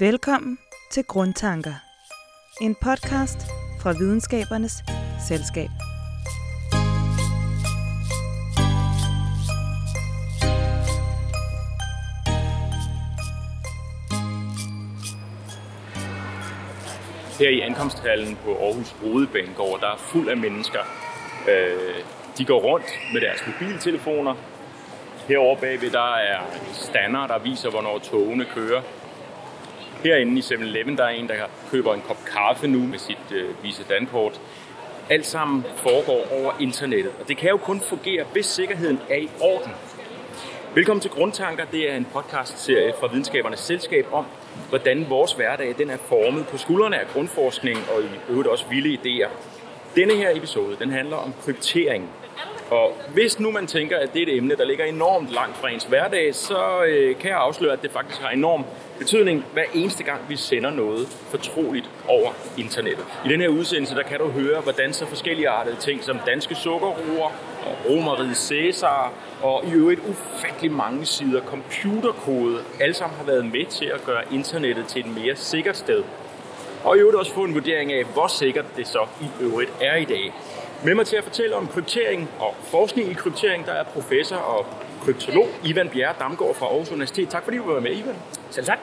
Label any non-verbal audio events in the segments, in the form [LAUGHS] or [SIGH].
Velkommen til Grundtanker. En podcast fra Videnskabernes Selskab. Her i ankomsthallen på Aarhus Rodebanegård, der er fuld af mennesker. Øh, de går rundt med deres mobiltelefoner. Herovre bagved, der er stander, der viser, hvornår togene kører. Herinde i 7-Eleven, der er en, der køber en kop kaffe nu med sit øh, Visa Dankort. Alt sammen foregår over internettet, og det kan jo kun fungere, hvis sikkerheden er i orden. Velkommen til Grundtanker. Det er en podcast-serie fra Videnskabernes Selskab om, hvordan vores hverdag den er formet på skuldrene af grundforskning og i øvrigt også vilde idéer. Denne her episode den handler om kryptering. Og hvis nu man tænker, at det er et emne, der ligger enormt langt fra ens hverdag, så øh, kan jeg afsløre, at det faktisk har enorm betydning hver eneste gang, vi sender noget fortroligt over internettet. I den her udsendelse, der kan du høre, hvordan så forskellige artede ting som danske sukkerroer og romeriet Cæsar og i øvrigt ufattelig mange sider computerkode, alle sammen har været med til at gøre internettet til et mere sikkert sted. Og i øvrigt også få en vurdering af, hvor sikkert det så i øvrigt er i dag. Med mig til at fortælle om kryptering og forskning i kryptering, der er professor og kryptolog Ivan Bjerre Damgaard fra Aarhus Universitet. Tak fordi du var med, Ivan. Selv tak.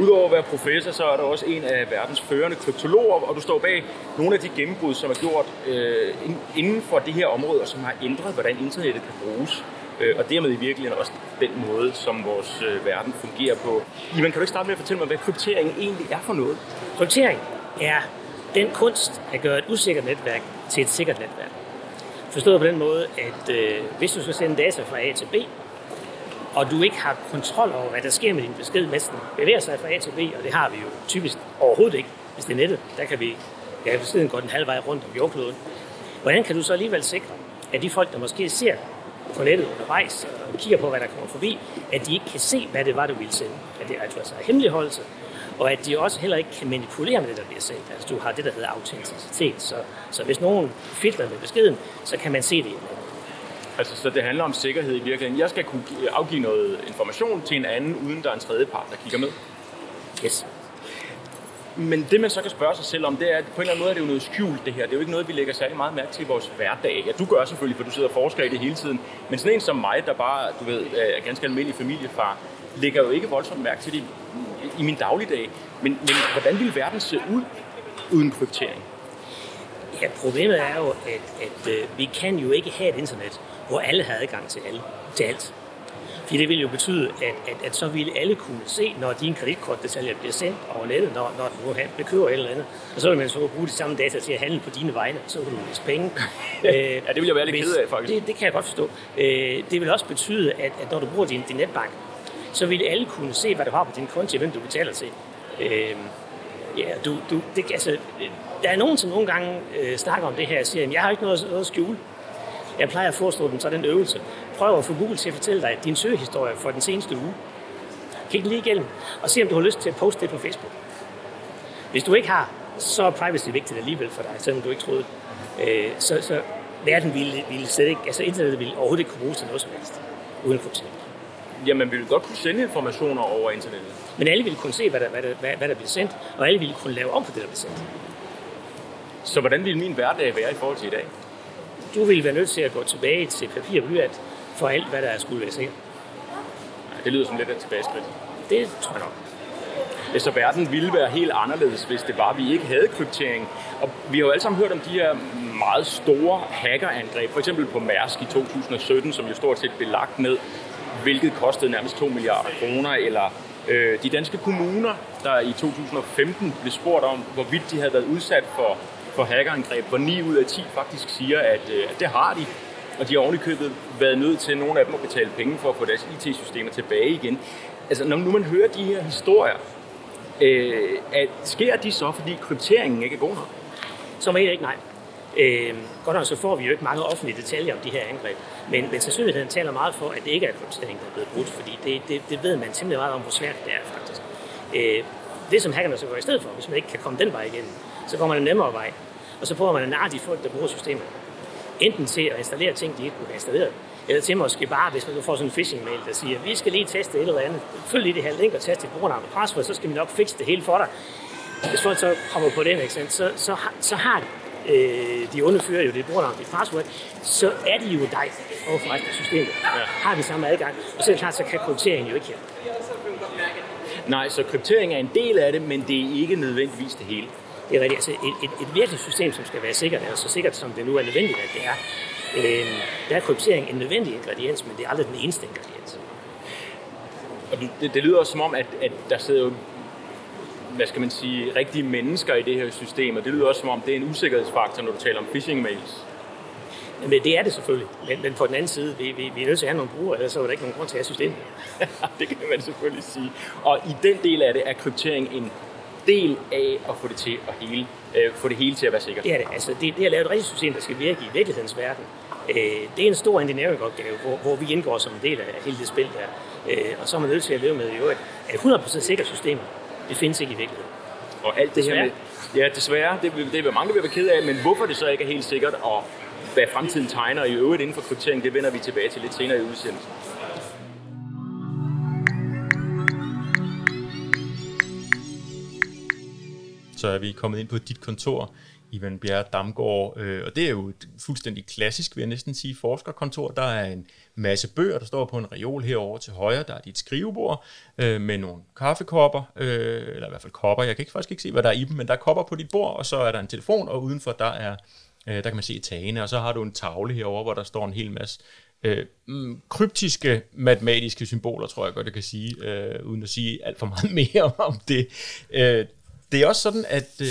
Udover at være professor, så er du også en af verdens førende kryptologer, og du står bag nogle af de gennembrud, som er gjort øh, inden for det her område, og som har ændret, hvordan internettet kan bruges. Øh, og dermed i virkeligheden også den måde, som vores øh, verden fungerer på. Ivan, kan du ikke starte med at fortælle mig, hvad kryptering egentlig er for noget? Kryptering er den kunst at gøre et usikkert netværk til et sikkert netværk. Forstået på den måde, at øh, hvis du skal sende data fra A til B, og du ikke har kontrol over, hvad der sker med din besked, mens den bevæger sig fra A til B, og det har vi jo typisk overhovedet ikke, hvis det er nettet. Der kan vi, ja, beskeden går den halve vej rundt om jordkloden. Hvordan kan du så alligevel sikre, at de folk, der måske ser på nettet undervejs og kigger på, hvad der kommer forbi, at de ikke kan se, hvad det var, du ville sende. At det altså er hemmeligholdelse, og at de også heller ikke kan manipulere med det, der bliver sendt. Altså du har det, der hedder autenticitet. Så, så hvis nogen filtrer med beskeden, så kan man se det. Altså, så det handler om sikkerhed i virkeligheden. Jeg skal kunne afgive noget information til en anden, uden der er en tredje part, der kigger med. Yes. Men det, man så kan spørge sig selv om, det er, at på en eller anden måde er det jo noget skjult, det her. Det er jo ikke noget, vi lægger særlig meget mærke til i vores hverdag. Ja, du gør selvfølgelig, for du sidder og forsker i det hele tiden. Men sådan en som mig, der bare, du ved, er ganske almindelig familiefar, lægger jo ikke voldsomt mærke til det i min dagligdag. Men, men hvordan ville verden se ud uden kryptering? Ja, problemet er jo, at, at øh, vi kan jo ikke have et internet, hvor alle har adgang til, alle, til alt. Fordi det vil jo betyde, at, at, at så ville alle kunne se, når dine kreditkortdetaljer bliver sendt over nettet, når, når du bekøber et eller andet. Og så vil man så bruge de samme data til at handle på dine vegne, så vil du miste penge. [LAUGHS] ja, det vil jeg være lidt ked af, faktisk. Det, det kan jeg godt forstå. Øh, det vil også betyde, at, at når du bruger din, din netbank, så vil alle kunne se, hvad du har på din konto, hvem du betaler til. Øh, ja, du, du, det, altså, der er nogen, som nogle gange øh, snakker om det her og siger, at jeg har ikke noget, noget at skjule. Jeg plejer at forestå dem så den øvelse. Prøv at få Google til at fortælle dig din søgehistorie for den seneste uge. Kig lige igennem og se, om du har lyst til at poste det på Facebook. Hvis du ikke har, så er privacy vigtigt alligevel for dig, selvom du ikke troede. Øh, så, så verden ville, ville slet ikke, altså internettet ville overhovedet ikke kunne bruges til noget som helst, uden kryptering. Jamen, vi vil godt kunne sende informationer over internettet. Men alle ville kunne se, hvad der, hvad der, hvad, hvad der bliver sendt, og alle ville kunne lave om på det, der bliver sendt. Så hvordan ville min hverdag være i forhold til i dag? Du ville være nødt til at gå tilbage til papir og blyant for alt, hvad der skulle være sikkert. Det lyder som lidt af tilbageskridt. Det tror jeg nok. Så verden ville være helt anderledes, hvis det var, at vi ikke havde kryptering. Og vi har jo alle sammen hørt om de her meget store hackerangreb, for eksempel på Mærsk i 2017, som jo stort set blev lagt ned, hvilket kostede nærmest 2 milliarder kroner, eller øh, de danske kommuner, der i 2015 blev spurgt om, hvorvidt de havde været udsat for, for hackerangreb, hvor 9 ud af 10 faktisk siger, at, øh, at det har de. Og de har ovenikøbet været nødt til, nogle af dem at betale penge for at få deres IT-systemer tilbage igen. Altså, når nu man hører de her historier, øh, at, sker de så, fordi krypteringen ikke er god nok? Som ikke nej. Øh, godt nok så får vi jo ikke mange offentlige detaljer om de her angreb, men, men sandsynligheden taler meget for, at det ikke er kryptering, der er blevet brudt, fordi det, det, det ved man simpelthen meget om, hvor svært det er faktisk. Øh, det som hackerne så går i stedet for, hvis man ikke kan komme den vej igennem, så går man en nemmere vej, og så prøver man at narre de folk, der bruger systemet. Enten til at installere ting, de ikke kunne have installeret, Eller til måske bare, hvis man får sådan en phishing-mail, der siger, vi skal lige teste et eller andet. Følg lige det her link og teste dit brugernavn og password, så skal vi nok fikse det hele for dig. Hvis folk så kommer på den, ikke, så, så, så har øh, de underfører jo det brugernavn, dit password, så er de jo dig overfor resten af systemet. Ja. Har vi samme adgang. Og så er det klart, så kan krypteringen jo ikke her. Nej, så kryptering er en del af det, men det er ikke nødvendigvis det hele. Det er rigtigt. Altså et, et, et virkelig system, som skal være sikkert, er så sikkert, som det nu er nødvendigt, at det er. Øh, der er kryptering en nødvendig ingrediens, men det er aldrig den eneste ingrediens. Og det, det lyder også som om, at, at der sidder jo hvad skal man sige, rigtige mennesker i det her system, og det lyder også som om, det er en usikkerhedsfaktor, når du taler om phishing mails. Men det er det selvfølgelig. Men, men på den anden side, vi, vi, vi er nødt til at have nogle brugere, ellers så er der ikke nogen grund til at have systemet. [LAUGHS] det kan man selvfølgelig sige. Og i den del af det er kryptering en del af at få det til at hele, øh, få det hele til at være sikkert. Det er det. Altså, det, det er at lave et rigtigt system, der skal virke i virkelighedens verden. Øh, det er en stor engineering-opgave, hvor, hvor vi indgår som en del af hele det spil der. Øh, og så er man nødt til at leve med jo, at 100% sikkert systemer, det findes ikke i virkeligheden. Og alt det her med, ja, desværre, det, det vil mange vil være ked af, men hvorfor det så ikke er helt sikkert, og hvad fremtiden tegner i øvrigt inden for kryptering, det vender vi tilbage til lidt senere i udsendelsen. Så er vi kommet ind på dit kontor, Ivan Bjerre Damgaard, øh, og det er jo et fuldstændig klassisk, vil jeg næsten sige, forskerkontor. Der er en masse bøger, der står på en reol herover til højre. Der er dit skrivebord øh, med nogle kaffekopper, øh, eller i hvert fald kopper. Jeg kan ikke, faktisk ikke se, hvad der er i dem, men der er kopper på dit bord, og så er der en telefon, og udenfor der er øh, der kan man se tagene, og så har du en tavle herover, hvor der står en hel masse øh, mm, kryptiske matematiske symboler, tror jeg godt, jeg kan sige, øh, uden at sige alt for meget [LAUGHS] mere om det. Øh, det er også sådan, at øh,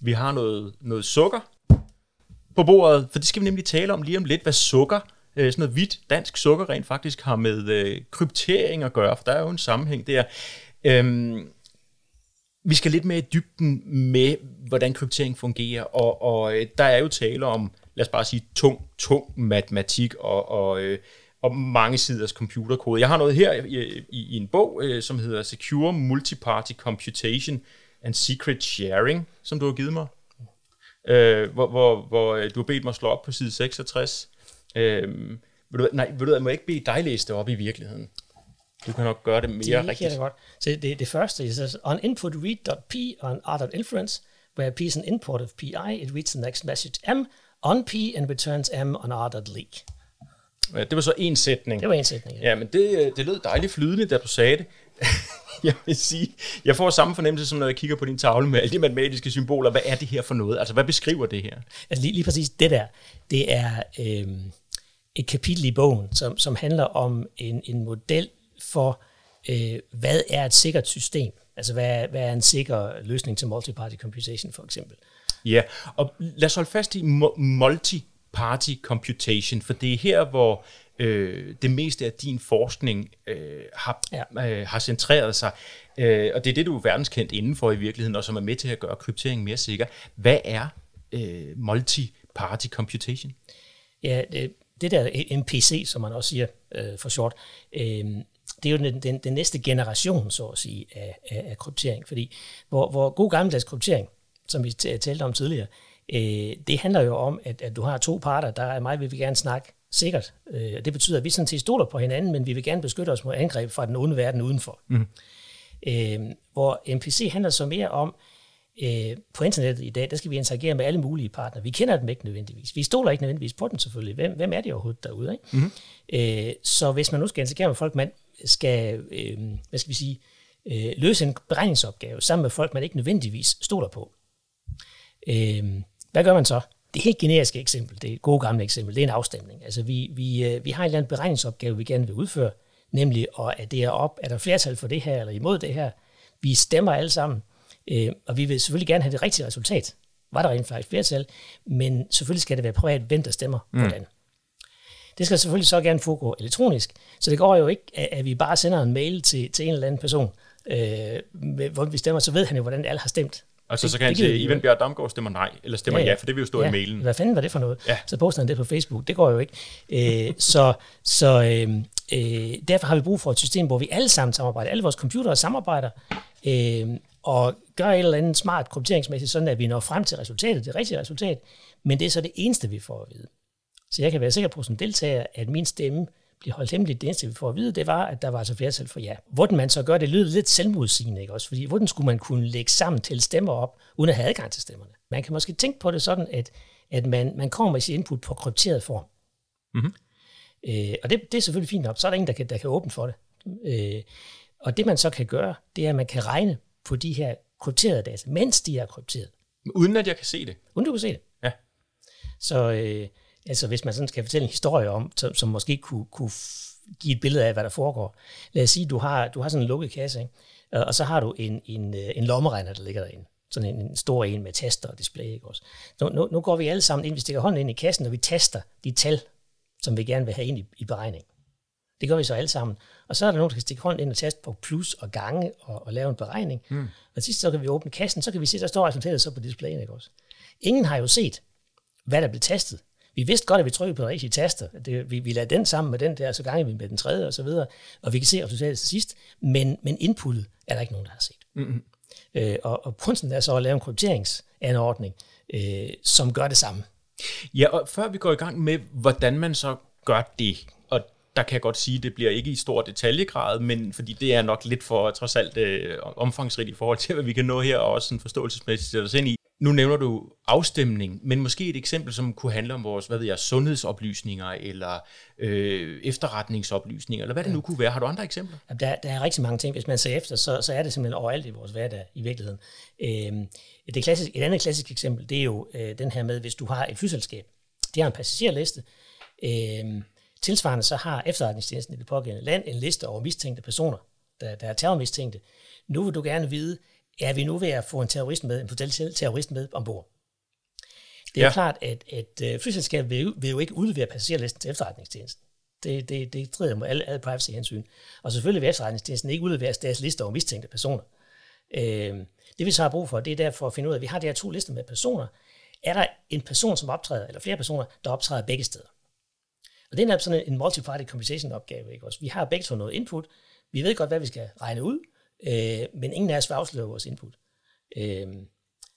vi har noget, noget sukker på bordet, for det skal vi nemlig tale om lige om lidt, hvad sukker, øh, sådan noget hvidt dansk sukker rent faktisk har med øh, kryptering at gøre, for der er jo en sammenhæng der. Øhm, vi skal lidt mere i dybden med, hvordan kryptering fungerer, og, og øh, der er jo tale om, lad os bare sige, tung, tung matematik og, og, øh, og mange siders computerkode. Jeg har noget her i, i, i en bog, øh, som hedder Secure Multiparty Computation and Secret Sharing, som du har givet mig, øh, hvor, hvor, hvor øh, du har bedt mig at slå op på side 66. Øh, vil du, nej, vil du, jeg må ikke bede dig læse det op i virkeligheden. Du kan nok gøre det mere det rigtigt. Det godt. Så det, det første, says, on input read.p on r.inference, where p is an import of pi, it reads the next message m on p and returns m on r.leak. Ja, det var så en sætning. Det var en sætning, ja. ja men det, det lød dejligt flydende, da du sagde det. [LAUGHS] [LAUGHS] jeg vil sige, jeg får samme fornemmelse, som når jeg kigger på din tavle med alle de matematiske symboler. Hvad er det her for noget? Altså, hvad beskriver det her? Altså, lige, lige præcis det der, det er øh, et kapitel i bogen, som, som handler om en, en model for, øh, hvad er et sikkert system? Altså, hvad, hvad er en sikker løsning til multiparty computation, for eksempel? Ja, og lad os holde fast i multi-party computation, for det er her, hvor øh, det meste af din forskning øh, har, ja. øh, har centreret sig. Øh, og det er det, du er verdenskendt indenfor i virkeligheden, og som er med til at gøre kryptering mere sikker. Hvad er øh, multi-party computation? Ja, det, det der MPC, som man også siger øh, for short, øh, det er jo den, den, den næste generation, så at sige, af, af, af kryptering. Fordi hvor, hvor god gammeldags kryptering, som vi talte om tidligere, øh, det handler jo om, at, at du har to parter, der er mig, vil vi gerne snakke sikkert. Øh, det betyder, at vi sådan set stoler på hinanden, men vi vil gerne beskytte os mod angreb fra den onde verden udenfor. Mm. Øh, hvor MPC handler så mere om, øh, på internettet i dag, der skal vi interagere med alle mulige partnere. Vi kender dem ikke nødvendigvis. Vi stoler ikke nødvendigvis på dem selvfølgelig. Hvem, hvem er det overhovedet derude? Ikke? Mm. Øh, så hvis man nu skal interagere med folk, man skal, øh, hvad skal vi sige, øh, løse en beregningsopgave sammen med folk, man ikke nødvendigvis stoler på. Øh, hvad gør man så? Det helt generiske eksempel, det er et gode gamle eksempel, det er en afstemning. Altså vi, vi, øh, vi har en eller anden beregningsopgave, vi gerne vil udføre, nemlig at det er op, er der flertal for det her eller imod det her. Vi stemmer alle sammen, øh, og vi vil selvfølgelig gerne have det rigtige resultat. Var der rent faktisk flertal, men selvfølgelig skal det være privat, hvem der stemmer mm. hvordan. Det skal selvfølgelig så gerne foregå elektronisk, så det går jo ikke, at vi bare sender en mail til, til en eller anden person, øh, hvor vi stemmer, så ved han jo, hvordan alle har stemt. Og så, så kan han sige, Ivan Bjerg Damgaard stemmer nej, eller stemmer ja, ja. ja, for det vil jo stå ja. i mailen. Hvad fanden var det for noget? Ja. Så poster han det på Facebook. Det går jo ikke. Øh, så så øh, øh, derfor har vi brug for et system, hvor vi alle sammen samarbejder. Alle vores computere samarbejder. Øh, og gør et eller andet smart krypteringsmæssigt, sådan at vi når frem til resultatet, det rigtige resultat. Men det er så det eneste, vi får at vide. Så jeg kan være sikker på som deltager, at min stemme bliver holdt hemmeligt. Det eneste, vi får at vide, det var, at der var altså flertal for ja. Hvordan man så gør det, lyder lidt selvmodsigende, ikke også? Fordi hvordan skulle man kunne lægge sammen til stemmer op, uden at have adgang til stemmerne? Man kan måske tænke på det sådan, at, at man, man kommer med sit input på krypteret form. Mm-hmm. Øh, og det, det er selvfølgelig fint nok. Så er der ingen, der kan, der kan åbne for det. Øh, og det man så kan gøre, det er, at man kan regne på de her krypterede data, mens de er krypteret. Uden at jeg kan se det? Uden du kan se det. Ja. Så øh, altså, hvis man sådan skal fortælle en historie om, som, som måske kunne, kunne give et billede af, hvad der foregår. Lad os sige, du har, du har sådan en lukket kasse, ikke? og så har du en, en, øh, en lommeregner, der ligger derinde. Sådan en, en stor en med taster og display. Ikke også? Nu, nu, nu går vi alle sammen ind, vi stikker hånden ind i kassen, og vi taster de tal, som vi gerne vil have ind i, i beregning. Det gør vi så alle sammen. Og så er der nogen, der kan stikke hånden ind og taste på plus og gange og, og lave en beregning. Mm. Og sidst så kan vi åbne kassen, så kan vi se, der står resultatet så på displayen. Ikke også? Ingen har jo set, hvad der blev tastet. Vi vidste godt, at vi trykkede på rigtige taster. Det, vi, vi lader den sammen med den der, så gange vi med den tredje og så videre. Og vi kan se resultatet til sidst. Men, men inputtet er der ikke nogen, der har set. Mm-hmm. Øh, og, og kunsten er så at lave en krypteringsanordning, øh, som gør det samme. Ja, og før vi går i gang med, hvordan man så gør det, og der kan jeg godt sige, at det bliver ikke i stor detaljegrad, men fordi det er nok lidt for trods alt øh, omfangsrigt i forhold til, hvad vi kan nå her, og også en forståelsesmæssigt sætte os ind i. Nu nævner du afstemning, men måske et eksempel, som kunne handle om vores, hvad ved jeg, sundhedsoplysninger eller øh, efterretningsoplysninger, eller hvad det nu kunne være. Har du andre eksempler? Ja, der, der er rigtig mange ting. Hvis man ser efter, så, så er det simpelthen overalt i vores hverdag i virkeligheden. Øh, det klassisk, et andet klassisk eksempel, det er jo øh, den her med, hvis du har et flyselskab, de har en passagerliste, øh, tilsvarende så har efterretningstjenesten i det pågældende land en liste over mistænkte personer, der, der er terrormistænkte. Nu vil du gerne vide, er vi nu ved at få en terrorist med, en potentiel terrorist med ombord? Det er ja. klart, at, at øh, flyselskabet vil, vil jo ikke udlevere passagerlisten til efterretningstjenesten. Det, det, det strider mod alle, alle privacy-hensyn. Og selvfølgelig vil efterretningstjenesten ikke udlevere deres liste over mistænkte personer. Øh, det vi så har brug for, det er derfor at finde ud af, at vi har de her to lister med personer. Er der en person, som optræder, eller flere personer, der optræder begge steder? Og det er sådan en multi-party computation opgave. Ikke? Også vi har begge to noget input. Vi ved godt, hvad vi skal regne ud, øh, men ingen af os vil afsløre vores input. Øh,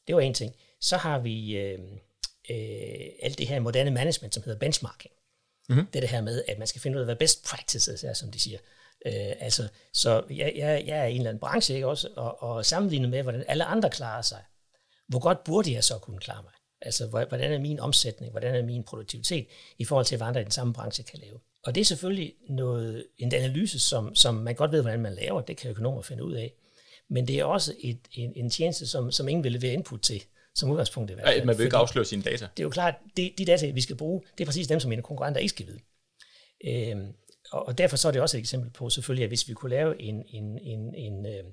det var en ting. Så har vi øh, øh, alt det her moderne management, som hedder benchmarking. Mm-hmm. Det er det her med, at man skal finde ud af, hvad best practices er, som de siger. Øh, altså, så jeg, jeg, jeg er i en eller anden branche, ikke også, og, og sammenlignet med, hvordan alle andre klarer sig, hvor godt burde jeg så kunne klare mig? Altså, hvordan er min omsætning, hvordan er min produktivitet i forhold til, hvad andre i den samme branche kan lave? Og det er selvfølgelig noget, en analyse, som, som man godt ved, hvordan man laver. Det kan økonomer finde ud af. Men det er også et, en, en tjeneste, som, som ingen vil levere input til, som udgangspunkt i hvert fald. Ej, man vil ikke afsløre sine data. Det er jo klart, de, de data, vi skal bruge, det er præcis dem, som mine konkurrenter ikke skal vide. Øhm, og, og derfor så er det også et eksempel på selvfølgelig, at hvis vi kunne lave en, en, en, en, øh,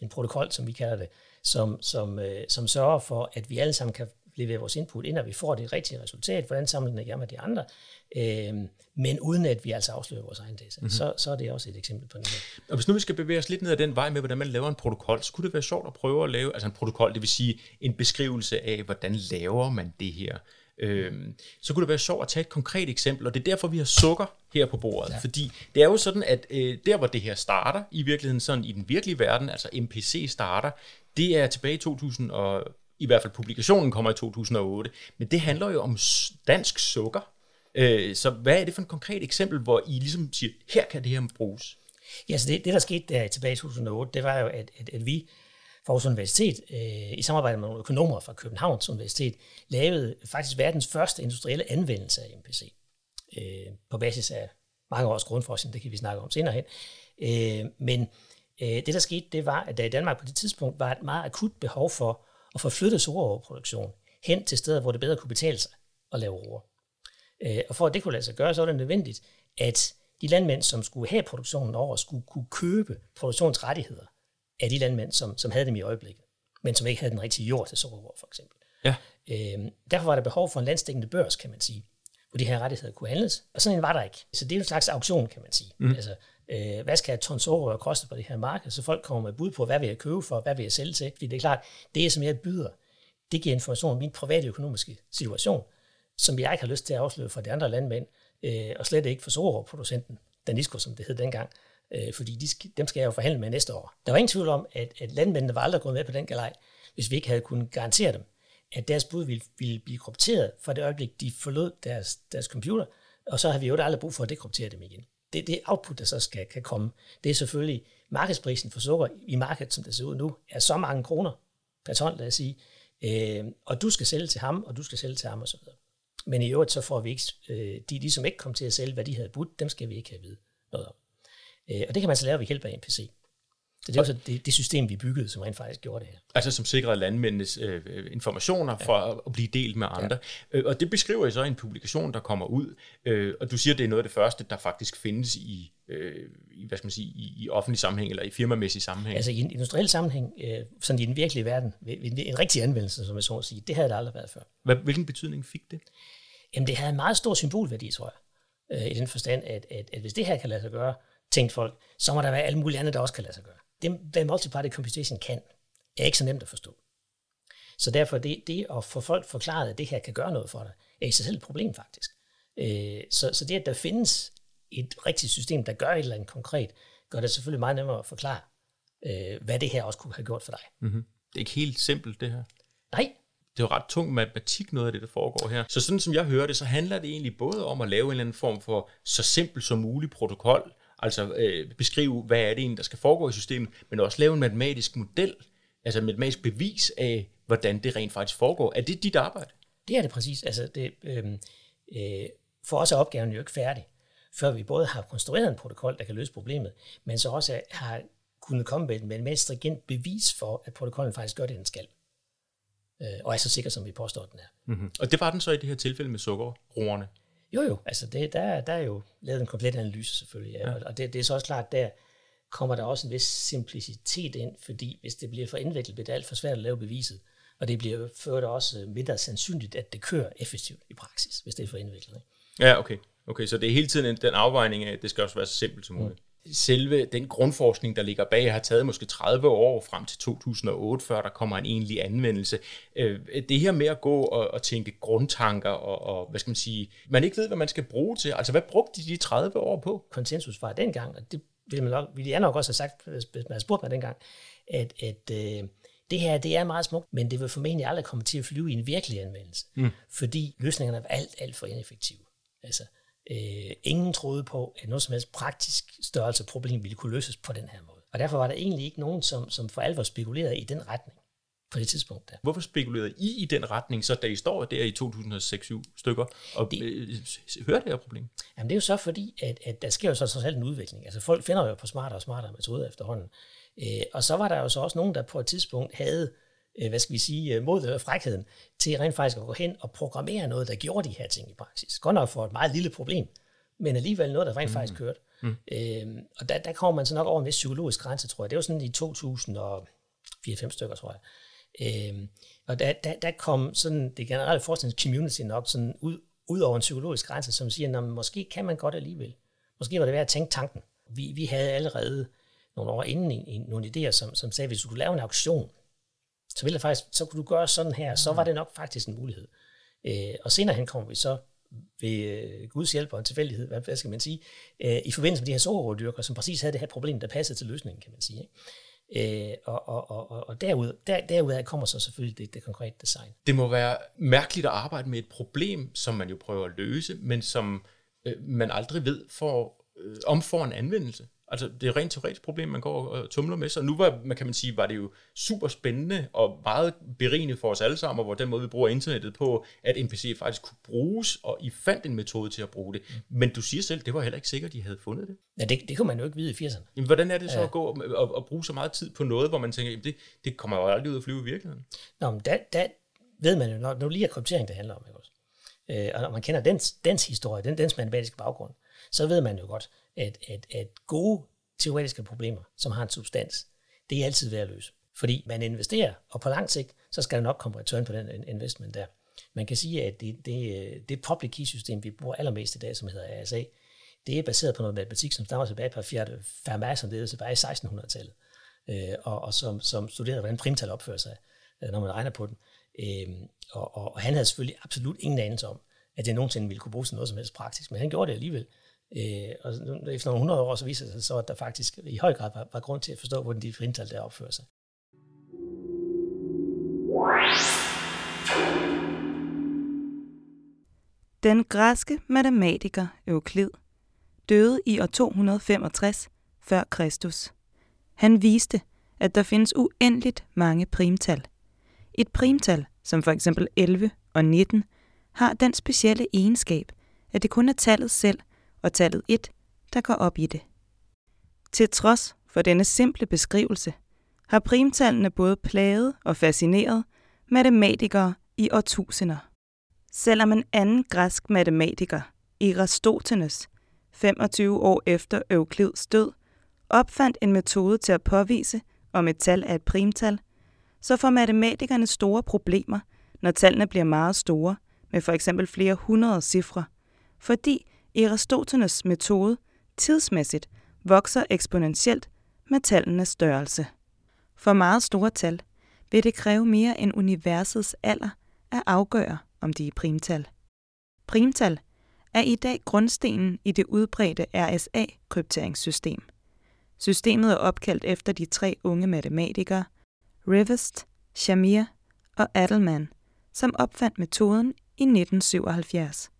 en protokol, som vi kalder det, som, som, øh, som sørger for, at vi alle sammen kan levere vores input, inden vi får det rigtige resultat, hvordan sammenligner jeg med de andre, øh, men uden at vi altså afslører vores egen data. Mm-hmm. Så, så er det også et eksempel på det. Og hvis nu vi skal bevæge os lidt ned ad den vej med, hvordan man laver en protokol, så kunne det være sjovt at prøve at lave, altså en protokol, det vil sige en beskrivelse af, hvordan laver man det her. Øhm, så kunne det være sjovt at tage et konkret eksempel, og det er derfor, vi har sukker her på bordet. Ja. Fordi det er jo sådan, at øh, der, hvor det her starter, i virkeligheden sådan i den virkelige verden, altså MPC starter, det er tilbage i 2000 og i hvert fald publikationen kommer i 2008, men det handler jo om dansk sukker. Øh, så hvad er det for et konkret eksempel, hvor I ligesom siger, her kan det her bruges? Ja, så det, det der skete der tilbage i 2008, det var jo, at, at, at vi fra Aarhus Universitet, øh, i samarbejde med nogle økonomer fra Københavns Universitet, lavede faktisk verdens første industrielle anvendelse af MPC. Øh, på basis af mange års grundforskning, det kan vi snakke om senere hen. Øh, men øh, det, der skete, det var, at der i Danmark på det tidspunkt var et meget akut behov for at få flyttet hen til steder, hvor det bedre kunne betale sig at lave roer. Øh, og for at det kunne lade sig gøre, så var det nødvendigt, at de landmænd, som skulle have produktionen over, skulle kunne købe produktionsrettigheder af de landmænd, som, som havde dem i øjeblikket, men som ikke havde den rigtige jord til sukkerroer, for eksempel. Ja. Øhm, derfor var der behov for en landstækkende børs, kan man sige, hvor de her rettigheder kunne handles, og sådan en var der ikke. Så det er en slags auktion, kan man sige. Mm. Altså, øh, hvad skal et tons sukkerrør koste på det her marked, så folk kommer med bud på, hvad vil jeg købe for, hvad vil jeg sælge til. Fordi det er klart, det som jeg byder, det giver information om min private økonomiske situation, som jeg ikke har lyst til at afsløre for de andre landmænd, øh, og slet ikke for sukkerrørproducenten, Danisco, som det hed dengang, øh, fordi de, dem skal jeg jo forhandle med næste år. Der var ingen tvivl om, at, at landmændene var aldrig gået med på den galej, hvis vi ikke havde kunnet garantere dem, at deres bud ville, ville blive krypteret fra det øjeblik, de forlod deres, deres computer, og så har vi jo aldrig brug for at dekryptere dem igen. Det, det output, der så skal, kan komme, det er selvfølgelig markedsprisen for sukker i markedet, som det ser ud nu, er så mange kroner per ton, lad os sige, øh, og du skal sælge til ham, og du skal sælge til ham osv. Men i øvrigt så får vi ikke, øh, de, de som ligesom ikke kom til at sælge, hvad de havde budt, dem skal vi ikke have vide noget om. Øh, og det kan man så lave ved hjælp af NPC. Så det er også det, det system, vi byggede, som rent faktisk gjorde det her. Altså som sikrer landmændenes øh, informationer for ja. at blive delt med andre. Ja. Øh, og det beskriver I så i en publikation, der kommer ud. Øh, og du siger, det er noget af det første, der faktisk findes i, øh, i hvad skal man sige, i, i offentlig sammenhæng, eller i firmamæssig sammenhæng. Altså i en industriel sammenhæng, øh, sådan i den virkelige verden, en, en rigtig anvendelse, som jeg så at sige, det havde det aldrig været før. Hvad, hvilken betydning fik det? Jamen det havde en meget stor symbolværdi, tror jeg. Øh, I den forstand, at, at, at hvis det her kan lade sig gøre, tænkte folk, så må der være alle mulige andre, der også kan lade sig gøre det, hvad multiparty computation kan, er ikke så nemt at forstå. Så derfor det, det at få folk forklaret, at det her kan gøre noget for dig, er i sig selv et problem faktisk. Øh, så, så det, at der findes et rigtigt system, der gør et eller andet konkret, gør det selvfølgelig meget nemmere at forklare, øh, hvad det her også kunne have gjort for dig. Mm-hmm. Det er ikke helt simpelt, det her. Nej. Det er jo ret tung matematik, noget af det, der foregår her. Så sådan som jeg hører det, så handler det egentlig både om at lave en eller anden form for så simpel som mulig protokol, Altså øh, beskrive, hvad er det egentlig, der skal foregå i systemet, men også lave en matematisk model, altså en matematisk bevis af, hvordan det rent faktisk foregår. Er det dit arbejde? Det er det præcis. Altså det, øh, øh, for os er opgaven jo ikke færdig, før vi både har konstrueret en protokol, der kan løse problemet, men så også har kunnet komme med et matematisk stringent bevis for, at protokollen faktisk gør det, den skal. Øh, og er så sikker, som vi påstår, den er. Mm-hmm. Og det var den så i det her tilfælde med sukkerroerne? Jo, jo. Altså, det, der, der er jo lavet en komplet analyse selvfølgelig, ja. ja. og det, det er så også klart, der kommer der også en vis simplicitet ind, fordi hvis det bliver for indviklet, bliver det alt for svært at lave beviset, og det bliver ført også mindre sandsynligt, at det kører effektivt i praksis, hvis det er for indviklet. Ikke? Ja, okay. Okay, så det er hele tiden den afvejning af, at det skal også være så simpelt som muligt. Mm selve den grundforskning, der ligger bag, har taget måske 30 år frem til 2008, før der kommer en egentlig anvendelse. Øh, det her med at gå og, og tænke grundtanker og, og, hvad skal man sige, man ikke ved, hvad man skal bruge til. Altså, hvad brugte de de 30 år på? Konsensus var dengang, og det ville, man nok, ville jeg nok også have sagt, hvis man havde spurgt mig dengang, at, at øh, det her det er meget smukt, men det vil formentlig aldrig komme til at flyve i en virkelig anvendelse, mm. fordi løsningerne er alt, alt for ineffektive. Altså, Øh, ingen troede på, at noget som helst praktisk størrelse problem ville kunne løses på den her måde. Og derfor var der egentlig ikke nogen, som, som for alvor spekulerede i den retning på det tidspunkt. Der. Hvorfor spekulerede I i den retning, så da I står der i 2006-7 stykker og det, øh, hører det her problem? Jamen det er jo så fordi, at, at der sker jo så selv en udvikling. Altså folk finder jo på smartere og smartere metoder efterhånden. Øh, og så var der jo så også nogen, der på et tidspunkt havde øh, hvad skal vi sige, øh, mod og frækheden til rent faktisk at gå hen og programmere noget, der gjorde de her ting i praksis. Godt nok for et meget lille problem, men alligevel noget, der rent mm. faktisk kørte. Mm. Øhm, og der, der kommer man så nok over en vis psykologisk grænse, tror jeg. Det var sådan i 2004-5 stykker, tror jeg. Øhm, og der, der, der kom sådan det generelle forskningscommunity nok sådan ud, ud over en psykologisk grænse, som siger, at måske kan man godt alligevel. Måske var det værd at tænke tanken. Vi, vi havde allerede nogle år inden i, i nogle idéer, som, som sagde, at hvis du kunne lave en auktion, så ville faktisk, så kunne du gøre sådan her, så var det nok faktisk en mulighed. Øh, og senere hen kommer vi så ved øh, Guds hjælp og en tilfældighed, hvad, hvad skal man sige, øh, i forbindelse med de her sukkerrådyrker, som præcis havde det her problem, der passede til løsningen, kan man sige. Ikke? Øh, og og, og, og derud, der, derud kommer så selvfølgelig det, det konkrete design. Det må være mærkeligt at arbejde med et problem, som man jo prøver at løse, men som øh, man aldrig ved for, øh, om for en anvendelse. Altså, det er rent teoretisk problem, man går og tumler med. Så nu var, man kan man sige, var det jo super spændende og meget berigende for os alle sammen, og hvor den måde, vi bruger internettet på, at NPC faktisk kunne bruges, og I fandt en metode til at bruge det. Men du siger selv, det var heller ikke sikkert, at I havde fundet det. Ja, det, det kunne man jo ikke vide i 80'erne. Jamen, hvordan er det så ja. at gå og, og, og, bruge så meget tid på noget, hvor man tænker, jamen, det, det kommer jo aldrig ud at flyve i virkeligheden? Nå, men der, der ved man jo, når, når lige er kryptering, det handler om, ikke også? Øh, og når man kender dens, dens historie, den, dens matematiske baggrund, så ved man jo godt, at, at, at gode teoretiske problemer, som har en substans, det er altid værd at løse. Fordi man investerer, og på lang sigt, så skal der nok komme return på den investment der. Man kan sige, at det, det, det public key system, vi bruger allermest i dag, som hedder ASA, det er baseret på noget matematik, som stammer tilbage på Fermat, som det er tilbage i 1600-tallet, øh, og, og som, som studerede, hvordan primtal opfører sig, øh, når man regner på den. Øh, og, og, og han havde selvfølgelig absolut ingen anelse om, at det nogensinde ville kunne bruges til noget som helst praktisk, men han gjorde det alligevel. Øh, og efter nogle 100 år, så viser det sig så, at der faktisk i høj grad var, var grund til at forstå, hvordan de primtal der opfører sig. Den græske matematiker Euklid døde i år 265 før Kristus. Han viste, at der findes uendeligt mange primtal. Et primtal, som for eksempel 11 og 19, har den specielle egenskab, at det kun er tallet selv og tallet 1, der går op i det. Til trods for denne simple beskrivelse, har primtallene både plaget og fascineret matematikere i årtusinder. Selvom en anden græsk matematiker, Eratosthenes, 25 år efter Euklids død, opfandt en metode til at påvise, om et tal er et primtal, så får matematikerne store problemer, når tallene bliver meget store, med for eksempel flere hundrede cifre, fordi Eratosthenes metode tidsmæssigt vokser eksponentielt med tallenes størrelse. For meget store tal vil det kræve mere end universets alder at afgøre, om de er primtal. Primtal er i dag grundstenen i det udbredte RSA-krypteringssystem. Systemet er opkaldt efter de tre unge matematikere, Rivest, Shamir og Adelman, som opfandt metoden i 1977.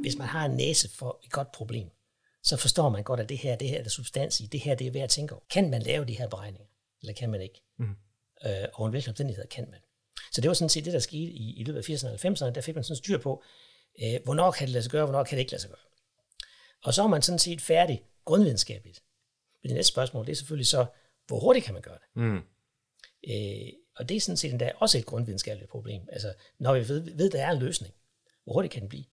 Hvis man har en næse for et godt problem, så forstår man godt, at det her, det her er der substans i, det her det er værd at tænke over. Kan man lave de her beregninger, eller kan man ikke? Mm. Øh, og en hvilken omstændighed kan man. Så det var sådan set det, der skete i, i løbet af 80'erne og 90'erne. Der fik man sådan styr på, øh, hvornår kan det lade sig gøre, hvornår kan det ikke lade sig gøre. Og så er man sådan set færdig grundvidenskabeligt. Men det næste spørgsmål, det er selvfølgelig så, hvor hurtigt kan man gøre det? Mm. Øh, og det er sådan set endda også et grundvidenskabeligt problem. Altså, når vi ved, ved, der er en løsning, hvor hurtigt kan den blive?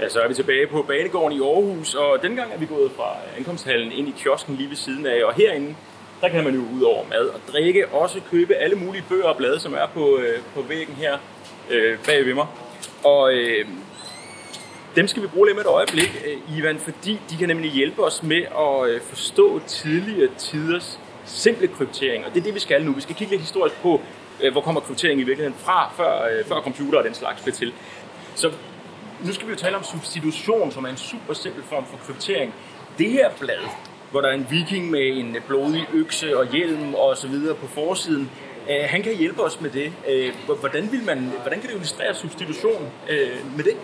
Ja, så er vi tilbage på Banegården i Aarhus, og dengang gang er vi gået fra ankomsthallen ind i kiosken lige ved siden af, og herinde, der kan man jo ud over mad og drikke også købe alle mulige bøger og blade, som er på, øh, på væggen her øh, bag ved mig. Og øh, dem skal vi bruge lidt med et øjeblik, øh, Ivan, fordi de kan nemlig hjælpe os med at øh, forstå tidligere tiders simple kryptering. Og det er det, vi skal nu. Vi skal kigge lidt historisk på, øh, hvor kommer kryptering i virkeligheden fra, før, øh, før computer og den slags blev til. Så nu skal vi jo tale om substitution, som er en super simpel form for kryptering. Det her blad, hvor der er en viking med en blodig økse og hjelm og så videre på forsiden, øh, han kan hjælpe os med det. Øh, hvordan, vil man, hvordan kan det illustrere substitution øh, med det?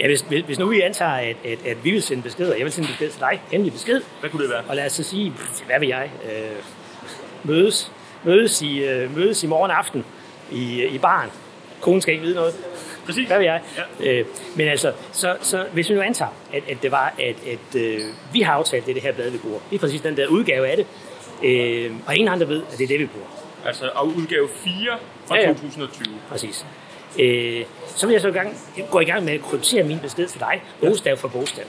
Ja, hvis, hvis nu vi antager, at, at, at vi vil sende beskeder, jeg vil sende besked til dig, endelig besked. Hvad kunne det være? Og lad os så sige, hvad vil jeg, øh, mødes, mødes, i, øh, mødes i morgen aften i, i baren. Konen skal ikke vide noget. Præcis. Hvad vil jeg? Ja. Øh, men altså, så, så hvis vi nu antager, at, at det var, at, at øh, vi har aftalt, det det her blad, vi bruger. Det er præcis den der udgave af det. Øh, og ingen andre ved, at det er det, vi bruger. Altså og udgave 4 fra ja, ja. 2020. Præcis. Øh, så vil jeg så i gang, gå i gang med at kryptere min besked til dig, bogstav for bogstav.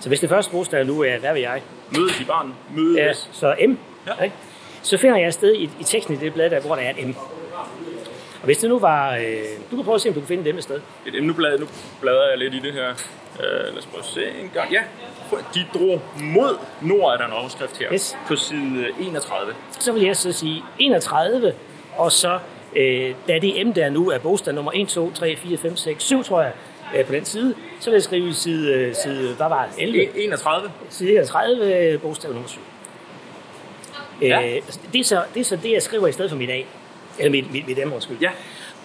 Så hvis det første bogstav nu er, hvad vil jeg? Mødes i barn. Mødes. Ja, så M. Ja. Ikke? Så finder jeg et sted i, i teksten i det blad, der, hvor der er et M. Og hvis det nu var... Øh, du kan prøve at se, om du kan finde dem et sted. Et bladrer, nu bladrer jeg lidt i det her. Øh, lad os prøve at se en gang. Ja, de drog mod nord, er der en overskrift her, yes. på side 31. Så vil jeg så sige 31, og så, øh, da det M der nu er bogstav nummer 1, 2, 3, 4, 5, 6, 7, tror jeg, øh, på den side, så vil jeg skrive side, øh, side hvad var det, 11? 31. Side 31, øh, bogstav nummer 7. Ja. Øh, det, er så, det er så det, jeg skriver i stedet for mit A. Eller mit, mit, mit M, undskyld. Ja.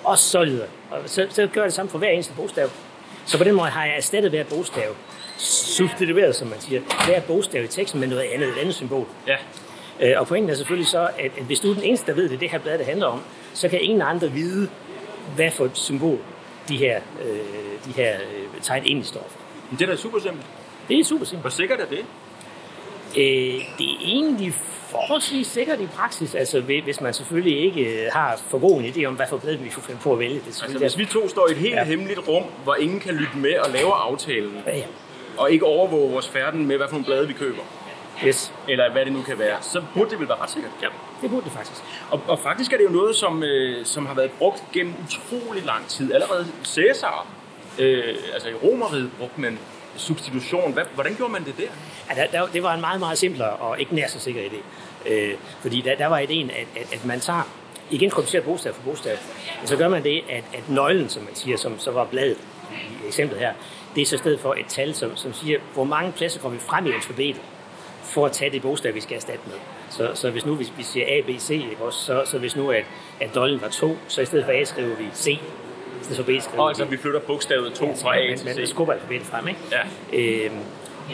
Og så lyder og så, så gør jeg det samme for hver eneste bogstav. Så på den måde har jeg erstattet hver bogstav substitueret, som man siger, hver bogstav i teksten med noget andet, et andet symbol. Ja. Øh, og pointen er selvfølgelig så, at, at hvis du er den eneste, der ved det, det her blad, det handler om, så kan ingen andre vide, hvad for et symbol de her, øh, de her øh, tegn egentlig står for. Men det er da super simpelt. Det er super simpelt. Hvor sikkert er det? Øh, det er egentlig forholdsvis sikkert i praksis, altså hvis man selvfølgelig ikke øh, har for god en idé om, hvad for blad vi får finde på at vælge. Det altså hvis vi to står i et helt ja. hemmeligt rum, hvor ingen kan lytte med og lave aftalen, ja, ja. og ikke overvåge vores færden med, hvad for nogle blade vi køber, yes. eller hvad det nu kan være, så burde det vel være ret sikkert. Ja, det burde det faktisk. Og, og faktisk er det jo noget, som, øh, som har været brugt gennem utrolig lang tid. Allerede Cæsar, øh, altså i Romeriet brugte man substitution. Hvad, hvordan gjorde man det der? Ja, der, der, det var en meget, meget simplere og ikke nær så sikker idé. Øh, fordi der, der var ideen, at, at, at man tager, igen kompliceret bogstav for bogstav, så gør man det, at, at nøglen, som man siger, som så var bladet, i eksemplet her, det er så i stedet for et tal, som, som siger, hvor mange pladser kommer vi frem i alfabetet, for at tage det bogstav, vi skal erstatte med. Så, så hvis nu vi, vi siger A, B, C, ikke også, så, så hvis nu at, at dollen var 2, så i stedet for A skriver vi C, skriver Og altså, vi flytter bogstavet 2 fra A til man, man C. skubber alfabetet frem, ikke? Ja. Øhm,